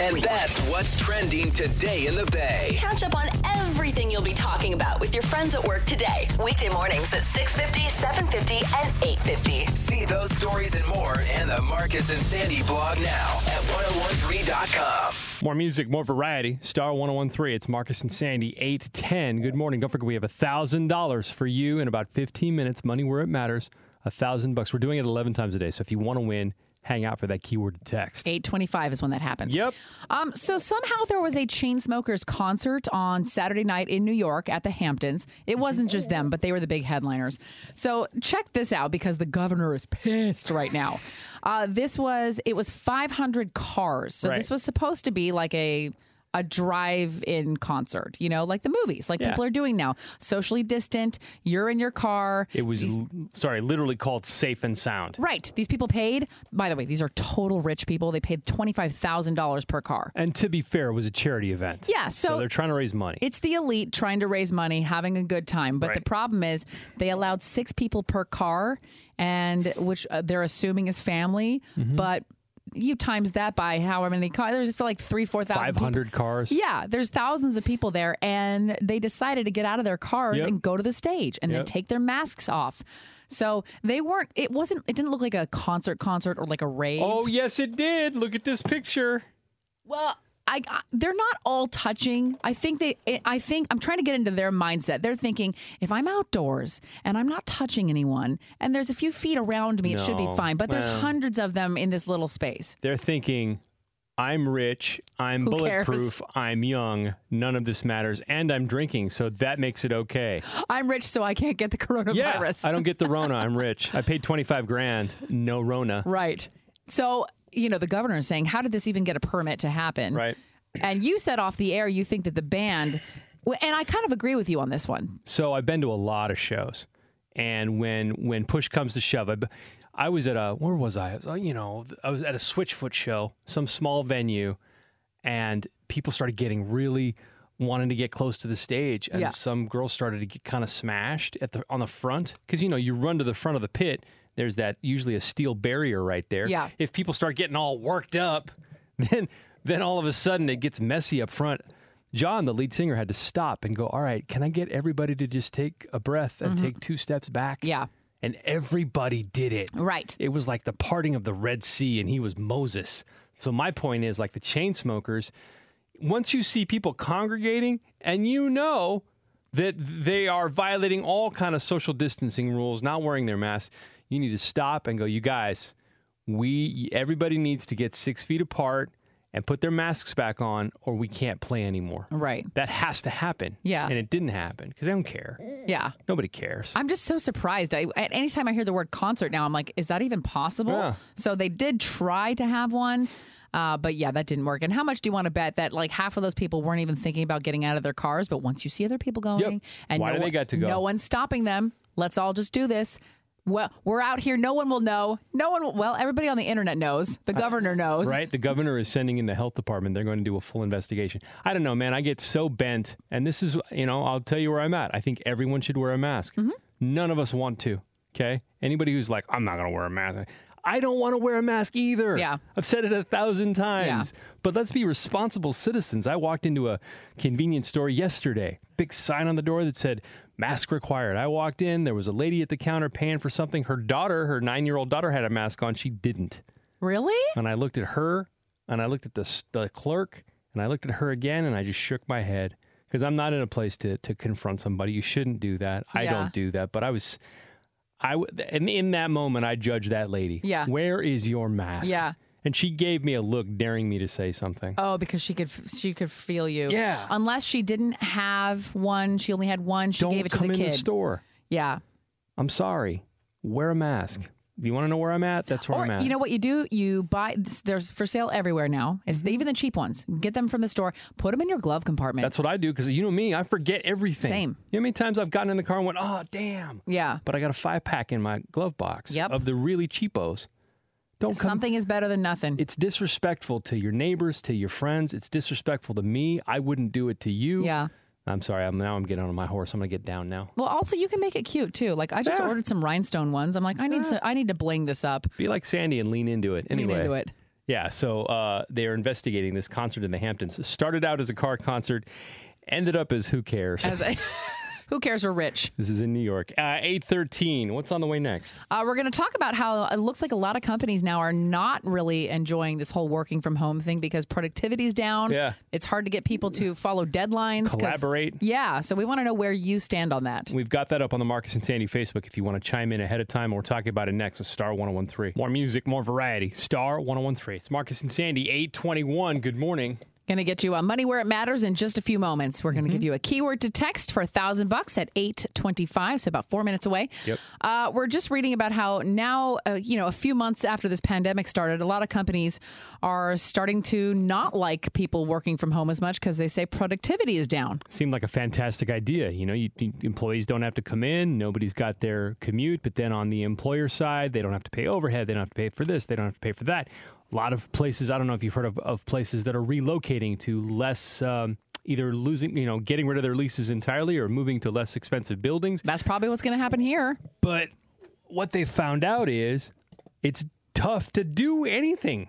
And that's what's trending today in the Bay. Catch up on everything you'll be talking about with your friends at work today. Weekday mornings at 6.50, 7.50, and 8.50. See those stories and more and the Marcus and Sandy blog now at 1013.com. More music, more variety. Star 1013. It's Marcus and Sandy, 8 to 10. Good morning. Don't forget, we have $1,000 for you in about 15 minutes. Money where it matters. A 1000 bucks. We're doing it 11 times a day. So if you want to win, hang out for that keyword text. 825 is when that happens. Yep. Um, so somehow there was a Chainsmokers concert on Saturday night in New York at the Hamptons. It wasn't just them, but they were the big headliners. So check this out because the governor is pissed right now. Uh, this was it was 500 cars. So Right. this was supposed to be like a a drive-in concert, you know, like the movies, like Yeah. people are doing now. Socially distant, you're in your car. It was, l- sorry, literally called Safe and Sound. Right. These people paid, by the way, these are total rich people. They paid $25,000 per car. And to be fair, it was a charity event. Yeah, so- they're trying to raise money. It's the elite trying to raise money, having a good time. But the problem is they allowed six people per car, and which uh, they're assuming is family. Mm-hmm. But you times that by however many cars. There's like three, four thousand. Five hundred cars. Yeah, there's thousands of people there, and they decided to get out of their cars Yep. and go to the stage, and then take their masks off. So they weren't. It wasn't. It didn't look like a concert, concert or like a rave. Oh, yes, it did. Look at this picture. Well, I, they're not all touching. I think they. I think I'm trying to get into their mindset. They're thinking if I'm outdoors and I'm not touching anyone, and there's a few feet around me, it should be fine. But there's Well. hundreds of them in this little space. They're thinking, I'm rich, I'm Who cares? bulletproof, I'm young, none of this matters, and I'm drinking, so that makes it okay. I'm rich, so I can't get the coronavirus. Yeah, I don't get the Rona, I'm rich. I paid 25 grand, no Rona. Right. So, you know, the governor is saying, how did this even get a permit to happen? Right. And you said off the air, you think that the band, and I kind of agree with you on this one. So I've been to a lot of shows, and when when push comes to shove, I, I was at a where was I? I was, uh, you know, I was at a Switchfoot show, some small venue, and people started getting really wanting to get close to the stage, and Yeah. some girls started to get kind of smashed at the on the front because you know you run to the front of the pit. There's that usually a steel barrier right there. Yeah. If people start getting all worked up, then then all of a sudden it gets messy up front. Jon, the lead singer, had to stop and go, All right, can I get everybody to just take a breath and Mhm. take two steps back? Yeah. And everybody did it. Right. It was like the parting of the Red Sea, and he was Moses. So, my point is like the Chainsmokers, once you see people congregating and you know that they are violating all kind of social distancing rules, not wearing their masks, you need to stop and go, you guys, we everybody needs to get six feet apart and put their masks back on, or we can't play anymore. Right. That has to happen. Yeah. And it didn't happen because they don't care. Yeah. Nobody cares. I'm just so surprised. I, at anytime I hear the word concert now, I'm like, is that even possible? Yeah. So they did try to have one. Uh, but yeah, that didn't work. And how much do you want to bet that like half of those people weren't even thinking about getting out of their cars, but once you see other people going, and Why no do they one- got to go? No one's stopping them. Let's all just do this. Well, we're out here. No one will know. No one. Will, well, everybody on the internet knows. The governor knows. Right? The governor is sending in the health department. They're going to do a full investigation. I don't know, man. I get so bent. And this is, you know, I'll tell you where I'm at. I think everyone should wear a mask. Mm-hmm. None of us want to. Okay? Anybody who's like, I'm not going to wear a mask. I don't want to wear a mask either. Yeah. I've said it a thousand times. Yeah. But let's be responsible citizens. I walked into a convenience store yesterday. Big sign on the door that said mask required. I walked in, there was a lady at the counter paying for something. Her daughter, her 9-year-old daughter had a mask on. She didn't. Really? And I looked at her and I looked at the, the clerk and I looked at her again and I just shook my head because I'm not in a place to, to confront somebody. You shouldn't do that. I Yeah. don't do that. But I was, I, w- and in that moment, I judged that lady. Yeah. Where is your mask? Yeah. And she gave me a look daring me to say something. Oh, because she could she could feel you. Yeah. Unless she didn't have one, she only had one. She don't gave it to come the in kid. the store. Yeah. I'm sorry. Wear a mask. If you want to know where I'm at, that's where Or I'm at. you know what you do? You buy. There's for sale everywhere now. It's even the cheap ones. Get them from the store. Put them in your glove compartment. That's what I do because you know me, I forget everything. Same. You know how many times I've gotten in the car and went, oh, damn. Yeah. But I got a five pack in my glove box Yep. of the really cheapos. Don't come. Something is better than nothing. It's disrespectful to your neighbors, to your friends. It's disrespectful to me. I wouldn't do it to you. Yeah. I'm sorry. I'm now I'm getting on my horse. I'm gonna get down now. Well, also you can make it cute too. Like I just Yeah. ordered some rhinestone ones. I'm like, I need to. I need to bling this up. Be like Sandy and lean into it. Lean Anyway. into it. Yeah. So uh, they are investigating this concert in the Hamptons. Started out as a car concert, ended up as who cares. As a, who cares? We're rich. this is in New York. Uh, Eight thirteen. What's on the way next? Uh, we're going to talk about how it looks like a lot of companies now are not really enjoying this whole working from home thing because productivity is down. Yeah. It's hard to get people to follow deadlines. Collaborate. Yeah. So we want to know where you stand on that. We've got that up on the Marcus and Sandy Facebook if you want to chime in ahead of time. We're talking about it next. It's Star 1013. More music, more variety. Star 1013. It's Marcus and Sandy, 821. Good morning. Going to get you a money where it matters in just a few moments. We're going Mm-hmm. to give you a keyword to text for a thousand bucks at eight twenty-five, so about four minutes away. Yep. Uh, we're just reading about how now, uh, you know, a few months after this pandemic started, a lot of companies are starting to not like people working from home as much because they say productivity is down. Seemed like a fantastic idea. You know, you, you- employees don't have to come in, nobody's got their commute, but then on the employer side, they don't have to pay overhead, they don't have to pay for this, they don't have to pay for that. A lot of places, I don't know if you've heard of, of places that are relocating to less, um, either losing, you know, getting rid of their leases entirely or moving to less expensive buildings. That's probably what's going to happen here. But what they found out is it's tough to do anything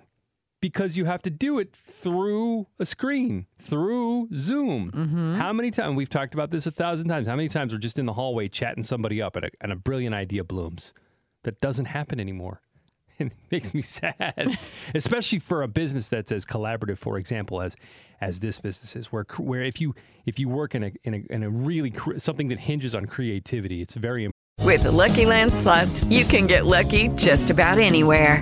because you have to do it through a screen, through Zoom. How many times we've talked about this a thousand times? How many times we're just in the hallway chatting somebody up and a, and a brilliant idea blooms? That doesn't happen anymore. And it makes me sad, especially for a business that's as collaborative, for example, as as this business is, where where if you if you work in a in a, in a really cr- something that hinges on creativity, it's very With the Lucky Land slots, you can get lucky just about anywhere.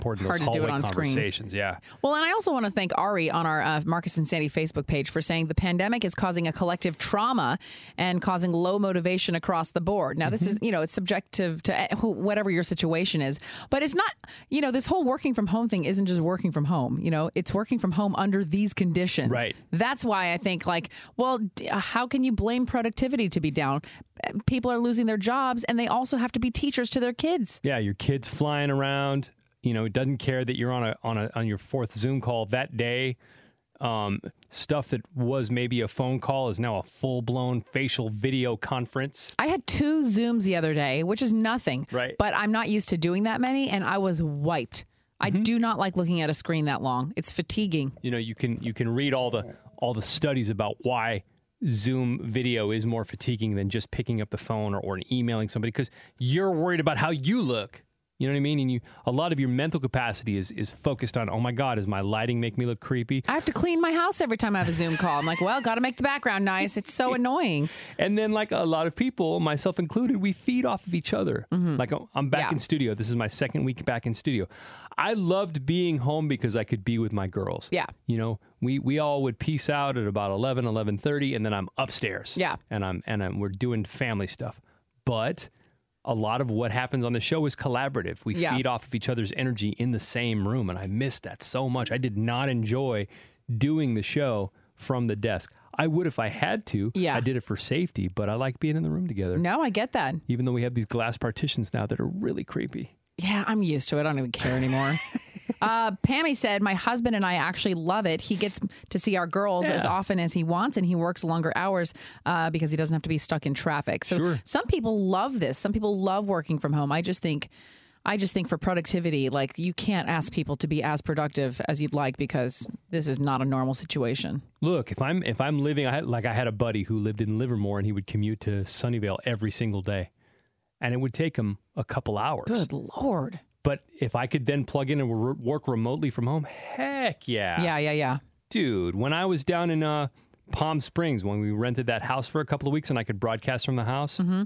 Important. Hard to do it on screen. yeah. Well, and I also want to thank Ari on our uh, Marcus and Sandy Facebook page for saying the pandemic is causing a collective trauma and causing low motivation across the board. Now, this is, Mm-hmm. you know, it's subjective to uh, whatever your situation is, but it's not, you know, this whole working from home thing isn't just working from home. You know, it's working from home under these conditions. Right. That's why I think, like, well, d- uh, how can you blame productivity to be down? People are losing their jobs and they also have to be teachers to their kids. Yeah, your kid's flying around. You know, it doesn't care that you're on a on a on your fourth Zoom call that day. Um, stuff that was maybe a phone call is now a full blown facial video conference. I had two Zooms the other day, which is nothing. Right. But I'm not used to doing that many, and I was wiped. I do not like looking at a screen that long. It's fatiguing. You know, you can you can read all the all the studies about why Zoom video is more fatiguing than just picking up the phone or, or emailing somebody because you're worried about how you look. You know what I mean? And you, a lot of your mental capacity is is focused on, oh my God, does my lighting make me look creepy? I have to clean my house every time I have a Zoom call. I'm like, well, got to make the background nice. It's so annoying. And then, like a lot of people, myself included, we feed off of each other. Like oh, I'm back Mm-hmm. Yeah. in studio. This is my second week back in studio. I loved being home because I could be with my girls. Yeah. You know, we we all would peace out at about 11, 11:30 and then I'm upstairs. Yeah. And I'm and I'm, we're doing family stuff. But a lot of what happens on the show is collaborative. We Yeah. feed off of each other's energy in the same room and I missed that so much. I did not enjoy doing the show from the desk. I would if I had to. Yeah. I did it for safety, but I like being in the room together. No, I get that. Even though we have these glass partitions now that are really creepy. Yeah, I'm used to it. I don't even care anymore. uh, Pammy said, My husband and I actually love it. He gets to see our girls as often as he wants, and he works longer hours uh, because he doesn't have to be stuck in traffic. So Sure. some people love this. Some people love working from home. I just think. I just think for productivity, like you can't ask people to be as productive as you'd like because this is not a normal situation. Look, if I'm if I'm living, I had, like I had a buddy who lived in Livermore and he would commute to Sunnyvale every single day, and it would take him a couple hours. Good lord. But if I could then plug in and wor- work remotely from home, heck yeah, Yeah, yeah, yeah. dude. When I was down in uh, Palm Springs, when we rented that house for a couple of weeks and I could broadcast from the house, Mm-hmm.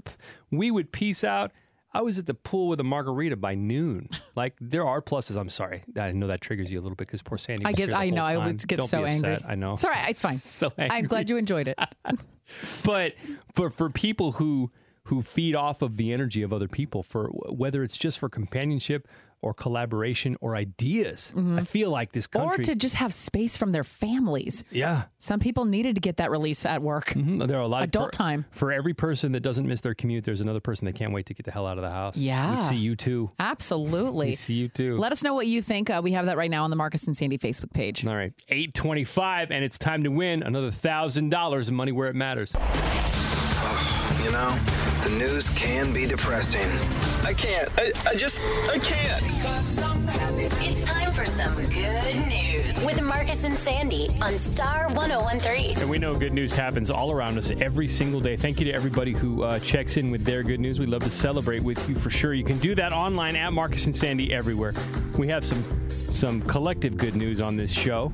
we would peace out. I was at the pool with a margarita by noon. Like there are pluses. I'm sorry. I know that triggers you a little bit because poor Sandy. I get. I know. I time. would get Don't so angry. I know. It's all right. It's fine. So angry. I'm glad you enjoyed it. but for for people who who feed off of the energy of other people for whether it's just for companionship or collaboration or ideas i feel like this Mm-hmm. or to just have space from their families. yeah Some people needed to get that release at work. Mhm. there are a lot Adult of for, time. for every person that doesn't miss their commute there's another person that can't wait to get the hell out of the house Yeah. we see you too Absolutely. we see you too Let us know what you think. Uh, we have that right now on the Marcus and Sandy Facebook page. all right 825 and it's time to win another thousand dollars in money where it matters You know, the news can be depressing. I can't. I, I just, I can't. It's time for some good news with Marcus and Sandy on Star 1013. And we know good news happens all around us every single day. Thank you to everybody who uh, checks in with their good news. We love to celebrate with you for sure. You can do that online at Marcus and Sandy everywhere. We have some some collective good news on this show.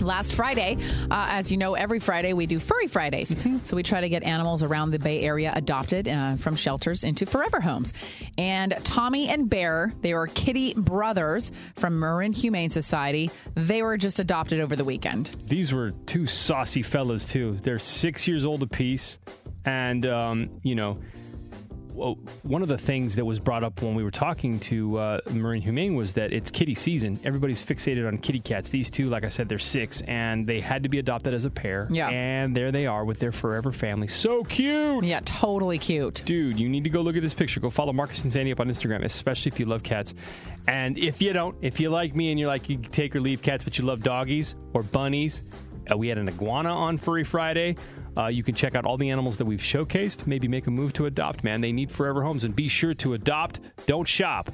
Last Friday, uh, as you know, every Friday we do Furry Fridays. So we try to get animals around the Bay Area adopted uh, from shelters into forever homes. And Tommy and Bear, they were kitty brothers from Marin Humane Society. They were just adopted over the weekend. These were two saucy fellas too. They're six years old apiece, and um, you know. One of the things that was brought up when we were talking to uh, Marin Humane was that it's kitty season. Everybody's fixated on kitty cats. These two, like I said, they're six, and they had to be adopted as a pair. Yeah. And there they are with their forever family. So cute. Yeah, totally cute. Dude, you need to go look at this picture. Go follow Marcus and Sandy up on Instagram, especially if you love cats. And if you don't, if you like me and you're like, you take or leave cats, but you love doggies or bunnies, uh, we had an iguana on Furry Friday. Uh, you can check out all the animals that we've showcased. Maybe make a move to adopt, man. They need forever homes. And be sure to adopt, don't shop.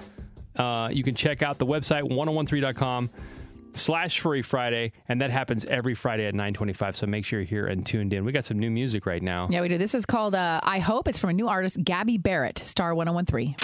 Uh, you can check out the website, 1013.com slash Furry Friday. And that happens every Friday at 925. So make sure you're here and tuned in. We got some new music right now. Yeah, we do. This is called uh, I Hope. It's from a new artist, Gabby Barrett, Star 1013.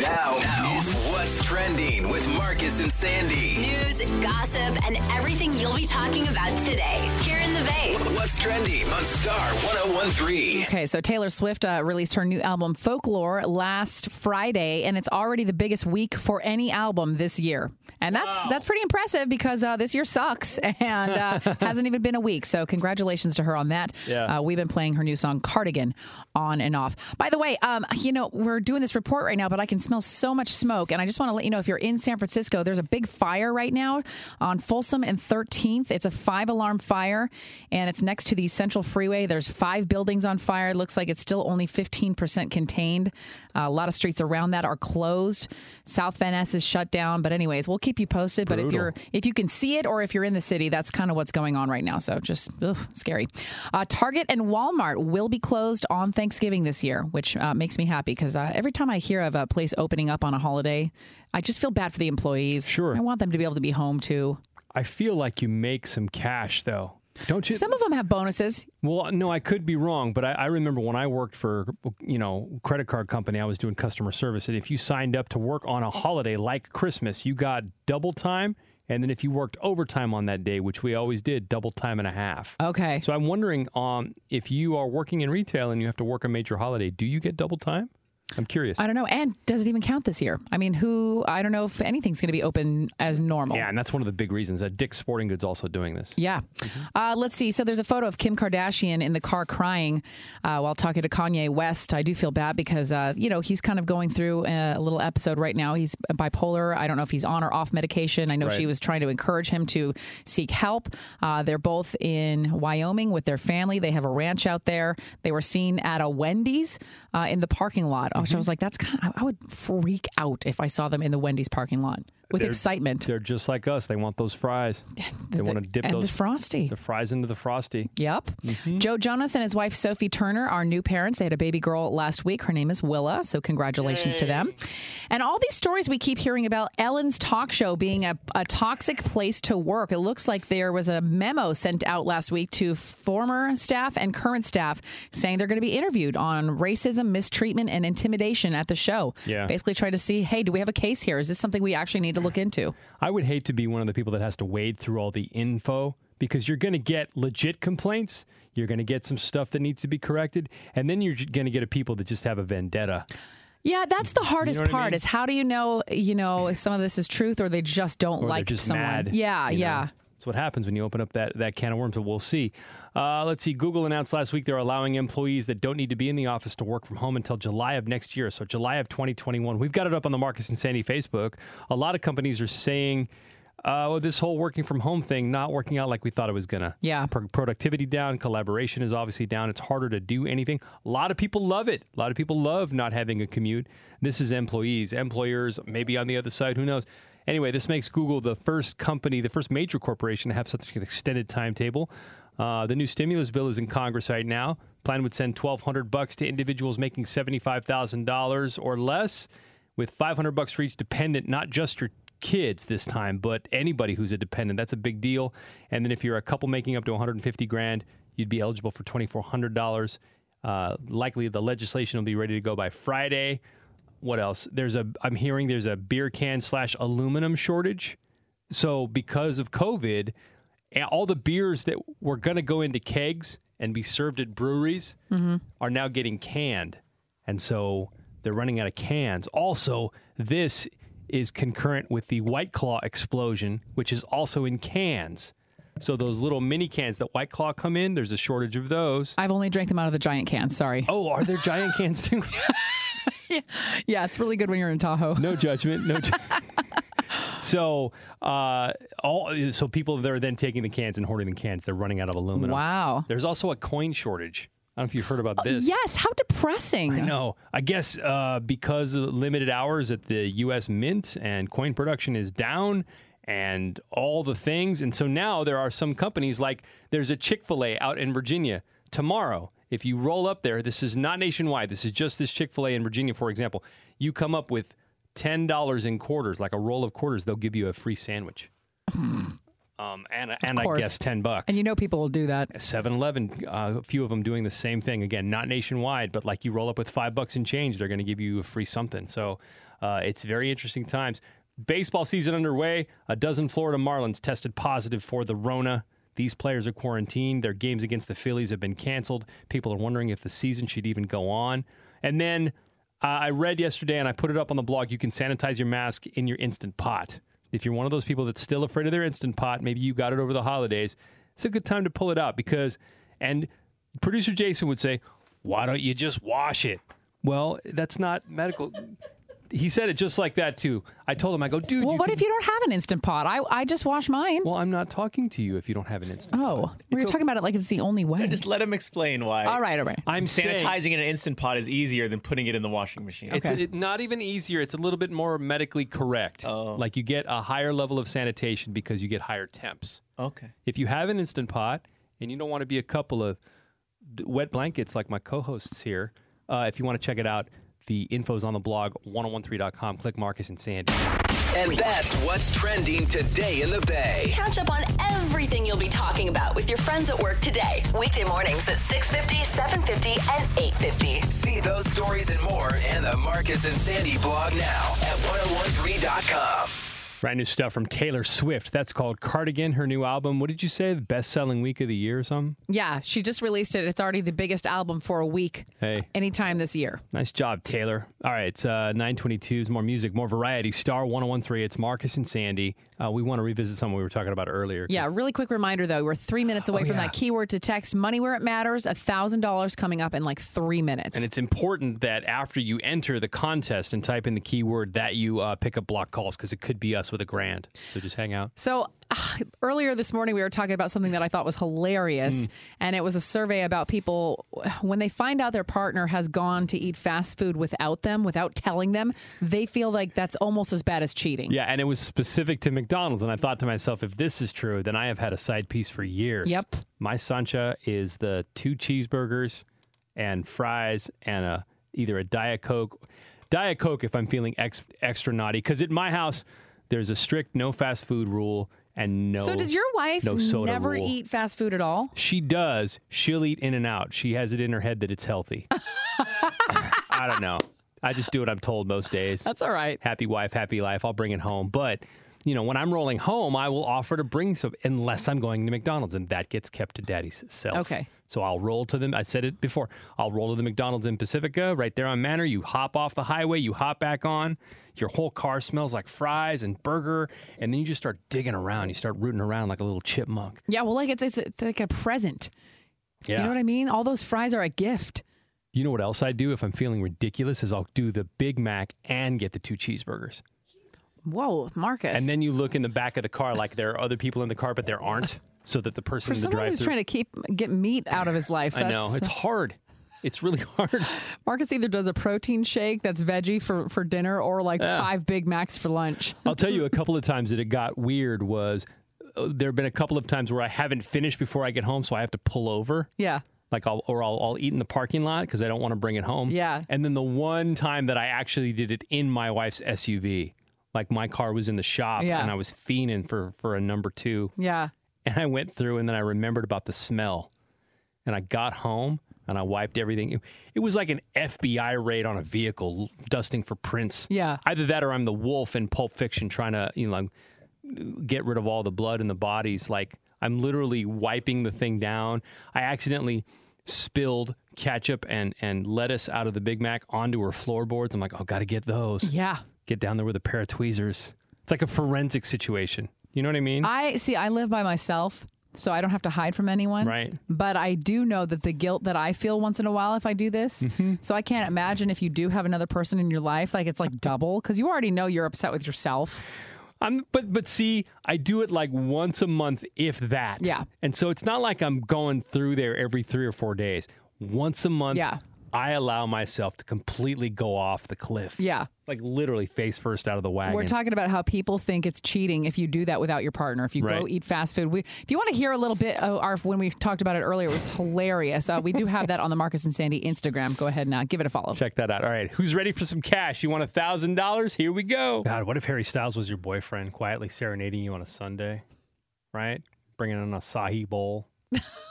Now, is what's trending with Marcus and Sandy. News, gossip, and everything you'll be talking about today here in the Bay. What's trending on Star 1013? Okay, so Taylor Swift uh, released her new album Folklore last Friday, and it's already the biggest week for any album this year. And that's that's pretty impressive because uh, this year sucks and uh, hasn't even been a week. So congratulations to her on that. Yeah. Uh, we've been playing her new song Cardigan on and off. By the way, um, you know we're doing this report right now, but I can smell so much smoke, and I just want to let you know if you're in San Francisco, there's a big fire right now on Folsom and 13th. It's a five alarm fire, and it's next to the Central Freeway. There's five buildings on fire. It looks like it's still only 15% contained. Uh, a lot of streets around that are closed. South Van Ness is shut down. But anyways, we'll keep you posted. But if you're if you can see it or if you're in the city, that's kind of what's going on right now. So just ugh, scary. Uh, Target and Walmart will be closed on Thanksgiving this year, which uh, makes me happy because uh, every time I hear of a place opening up on a holiday, I just feel bad for the employees. Sure. I want them to be able to be home too. I feel like you make some cash though. Don't you? Some of them have bonuses. Well, no, I could be wrong, but I, I remember when I worked for you know credit card company, I was doing customer service, and if you signed up to work on a holiday like Christmas, you got double time, and then if you worked overtime on that day, which we always did, double time and a half. Okay. So I'm wondering, um, if you are working in retail and you have to work a major holiday, do you get double time? I'm curious. I don't know. And does it even count this year? I mean, who, I don't know if anything's going to be open as normal. Yeah, and that's one of the big reasons that Dick's Sporting Goods also doing this. Yeah. Uh, let's see. So there's a photo of Kim Kardashian in the car crying uh, while talking to Kanye West. I do feel bad because, uh, you know, he's kind of going through a little episode right now. He's bipolar. I don't know if he's on or off medication. I know Right. she was trying to encourage him to seek help. Uh, they're both in Wyoming with their family. They have a ranch out there. They were seen at a Wendy's uh, in the parking lot, which I was like, that's kind of, I would freak out if I saw them in the Wendy's parking lot with They're- excitement. They're just like us. They want those fries. They want to dip and the those frosty. the fries into the frosty. Yep. Mm-hmm. Joe Jonas and his wife Sophie Turner are new parents. They had a baby girl last week. Her name is Willa. So congratulations to them. And all these stories we keep hearing about Ellen's talk show being a, a toxic place to work. It looks like there was a memo sent out last week to former staff and current staff saying they're going to be interviewed on racism, mistreatment, and intimidation at the show. Yeah. Basically try to see, hey, do we have a case here? Is this something we actually need to look into? I would hate to be one of the people that has to wade through all the info because you're going to get legit complaints. You're going to get some stuff that needs to be corrected, and then you're going to get a people that just have a vendetta. Yeah, that's the hardest what I part mean? is how do you know, you know, if some of this is truth or they just don't Or like just someone. mad. Yeah, you know? That's what happens when you open up that, that can of worms, but we'll see. Uh, let's see. Google announced last week they're allowing employees that don't need to be in the office to work from home until July of next year. So, July of 2021. We've got it up on the Marcus and Sandy Facebook. A lot of companies are saying, uh, well, this whole working from home thing not working out like we thought it was going to. Yeah. Pro- productivity down, collaboration is obviously down. It's harder to do anything. A lot of people love it. A lot of people love not having a commute. This is employees, employers, maybe on the other side, who knows. Anyway, this makes Google the first company, the first major corporation to have such an extended timetable. Uh, the new stimulus bill is in Congress right now. Plan would send 1200 bucks to individuals making $75,000 or less with 500 bucks for each dependent, not just your kids this time, but anybody who's a dependent. That's a big deal. And then if you're a couple making up to 150 grand, you'd be eligible for $2,400. Uh, likely the legislation will be ready to go by Friday. What else? There's a I'm hearing there's a beer can slash aluminum shortage. So because of COVID, all the beers that were going to go into kegs and be served at breweries Mhm. are now getting canned. And so they're running out of cans. Also, this is concurrent with the White Claw explosion, which is also in cans. So those little mini cans that White Claw come in, there's a shortage of those. I've only drank them out of the giant cans. Sorry. Oh, are there giant cans too? yeah, it's really good when you're in Tahoe. No judgment. No. Ju- so, uh, all so people that are then taking the cans and hoarding the cans. They're running out of aluminum. Wow. There's also a coin shortage. I don't know if you've heard about this. Yes, how depressing. I know. I guess uh, because of limited hours at the U.S. Mint and coin production is down and all the things. And so now there are some companies like there's a Chick fil A out in Virginia tomorrow. If you roll up there, this is not nationwide. This is just this Chick fil A in Virginia, for example. You come up with $10 in quarters, like a roll of quarters, they'll give you a free sandwich. Um, and and I guess 10 bucks. And you know people will do that. 7 Eleven, uh, a few of them doing the same thing. Again, not nationwide, but like you roll up with five bucks in change, they're going to give you a free something. So uh, it's very interesting times. Baseball season underway. A dozen Florida Marlins tested positive for the Rona. These players are quarantined. Their games against the Phillies have been canceled. People are wondering if the season should even go on. And then uh, I read yesterday, and I put it up on the blog. You can sanitize your mask in your instant pot. If you're one of those people that's still afraid of their instant pot, maybe you got it over the holidays. It's a good time to pull it out because, and producer Jason would say, "Why don't you just wash it?" Well, that's not medical. He said it just like that too. I told him, I go, dude. Well, you what can- if you don't have an instant pot? I, I just wash mine. Well, I'm not talking to you if you don't have an instant. Oh, we were talking about it like it's the only way. Just let him explain why. All right, all right. I'm saying- sanitizing in an instant pot is easier than putting it in the washing machine. It's it, not even easier. It's a little bit more medically correct. Oh. Like you get a higher level of sanitation because you get higher temps. Okay. If you have an instant pot and you don't want to be a couple of d- wet blankets like my co-hosts here, uh, if you want to check it out, the info's on the blog 1013.com. Click Marcus and Sandy. And that's what's trending today in the Bay. Catch up on everything you'll you'll be talking about with your friends at work today. Weekday mornings at 6.50, 7.50, and 8.50. See those stories and more in the Marcus and Sandy blog now at 1013.com. Brand new stuff from Taylor Swift. That's called Cardigan, her new album. What did you say? The best selling week of the year or something? Yeah, she just released it. It's already the biggest album for a week Hey. anytime this year. Nice job, Taylor. All right, it's uh, 922s, more music, more variety. Star 1013, it's Marcus and Sandy. Uh, we want to revisit something we were talking about earlier. Yeah, really quick reminder though, we're three minutes away Oh, from yeah. that keyword to text money where it matters, $1,000 coming up in like three minutes. And it's important that after you enter the contest and type in the keyword that you uh, pick up block calls because it could be us with a grand. So just hang out. So ah, earlier this morning, we were talking about something that I thought was hilarious, Mm. and it was a survey about people when they find out their partner has gone to eat fast food without them, without telling them, they feel like that's almost as bad as cheating. Yeah, and it was specific to McDonald's. And I thought to myself, if this is true, then I have had a side piece for years. Yep. My Sancha is the two cheeseburgers and fries and a either a Diet Coke. Diet Coke if I'm feeling ex, extra naughty. Because at my house, there's a strict no fast food rule and no. so does your wife no soda never rule. eat fast food at all? She does. She'll eat In-N-Out. She has it in her head that it's healthy. I don't know. I just do what I'm told most days. That's all right. Happy wife, happy life. I'll bring it home. But, you know, when I'm rolling home, I will offer to bring some, unless I'm going to McDonald's, and that gets kept to daddy's self. Okay. So I'll roll to them. I said it before. I'll roll to the McDonald's in Pacifica, right there on Manor. You hop off the highway, you hop back on. Your whole car smells like fries and burger, and then you just start digging around. You start rooting around like a little chipmunk. Yeah, well, like it's it's, it's like a present. Yeah. You know what I mean? All those fries are a gift. You know what else I do if I'm feeling ridiculous is I'll do the Big Mac and get the two cheeseburgers. Whoa, Marcus. And then you look in the back of the car like there are other people in the car, but there aren't, so that the person for in the someone who's trying to keep get meat out of his life, I know that's- it's hard. It's really hard. Marcus either does a protein shake that's veggie for, for dinner or like Yeah. five Big Macs for lunch. I'll tell you a couple of times that it got weird was uh, there have been a couple of times where I haven't finished before I get home, so I have to pull over. Yeah. Like I'll or I'll, I'll eat in the parking lot because I don't want to bring it home. Yeah. And then the one time that I actually did it in my wife's SUV, like my car was in the shop Yeah. and I was fiending for for a number two. Yeah. And I went through and then I remembered about the smell. And I got home and I wiped everything. It, it was like an FBI raid on a vehicle dusting for prints. Yeah. Either that or I'm the wolf in Pulp Fiction trying to, you know, get rid of all the blood in the bodies. Like I'm literally wiping the thing down. I accidentally spilled ketchup and, and lettuce out of the Big Mac onto her floorboards. I'm like, oh, got to get those. Yeah. Get down there with a pair of tweezers. It's like a forensic situation. You know what I mean? I see. I live by myself, so I don't have to hide from anyone. Right. But I do know that the guilt that I feel once in a while if I do this. Mm-hmm. So I can't imagine if you do have another person in your life, like it's like double because you already know you're upset with yourself. I'm, but but see, I do it like once a month, if that. Yeah. And so it's not like I'm going through there every three or four days. Once a month. Yeah. I allow myself to completely go off the cliff. Yeah. Like literally face first out of the wagon. We're talking about how people think it's cheating if you do that without your partner. If you go eat fast food, we, if you want to hear a little bit of our when we talked about it earlier, it was hilarious. Uh, we do have that on the Marcus and Sandy Instagram. Go ahead and uh, give it a follow. Check that out. All right. Who's ready for some cash? You want a thousand dollars? Here we go. God, what if Harry Styles was your boyfriend, quietly serenading you on a Sunday, right? Bringing in a acai bowl.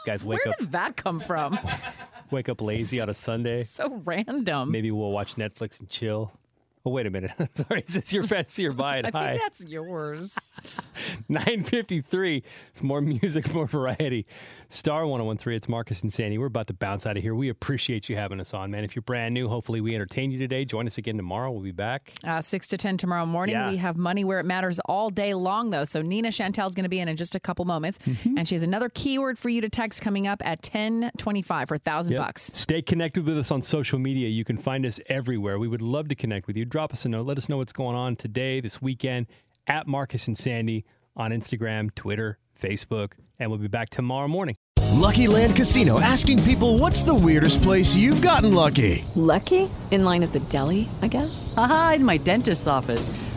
Guys, wake Where up, Where did that come from? wake up lazy on a Sunday. so random. Maybe we'll watch Netflix and chill. Oh, wait a minute. Sorry, is this your fantasy or mine? I Hi. think that's yours. 953. It's more music, more variety. Star 1013. It's Marcus and Sandy. We're about to bounce out of here. We appreciate you having us on, man. If you're brand new, hopefully we entertain you today. Join us again tomorrow. We'll be back. Uh, 6 to 10 tomorrow morning. Yeah. We have money where it matters all day long, though. So Nina Chantel's going to be in in just a couple moments. Mm-hmm. And she has another keyword for you to text coming up at 1025 for 1000 Yep. bucks. Stay connected with us on social media. You can find us everywhere. We would love to connect with you. Drop us a note. Let us know what's going on today, this weekend, at Marcus and Sandy on Instagram, Twitter, Facebook, and we'll be back tomorrow morning. Lucky Land Casino asking people what's the weirdest place you've gotten lucky? Lucky? In line at the deli, I guess? Aha, in my dentist's office.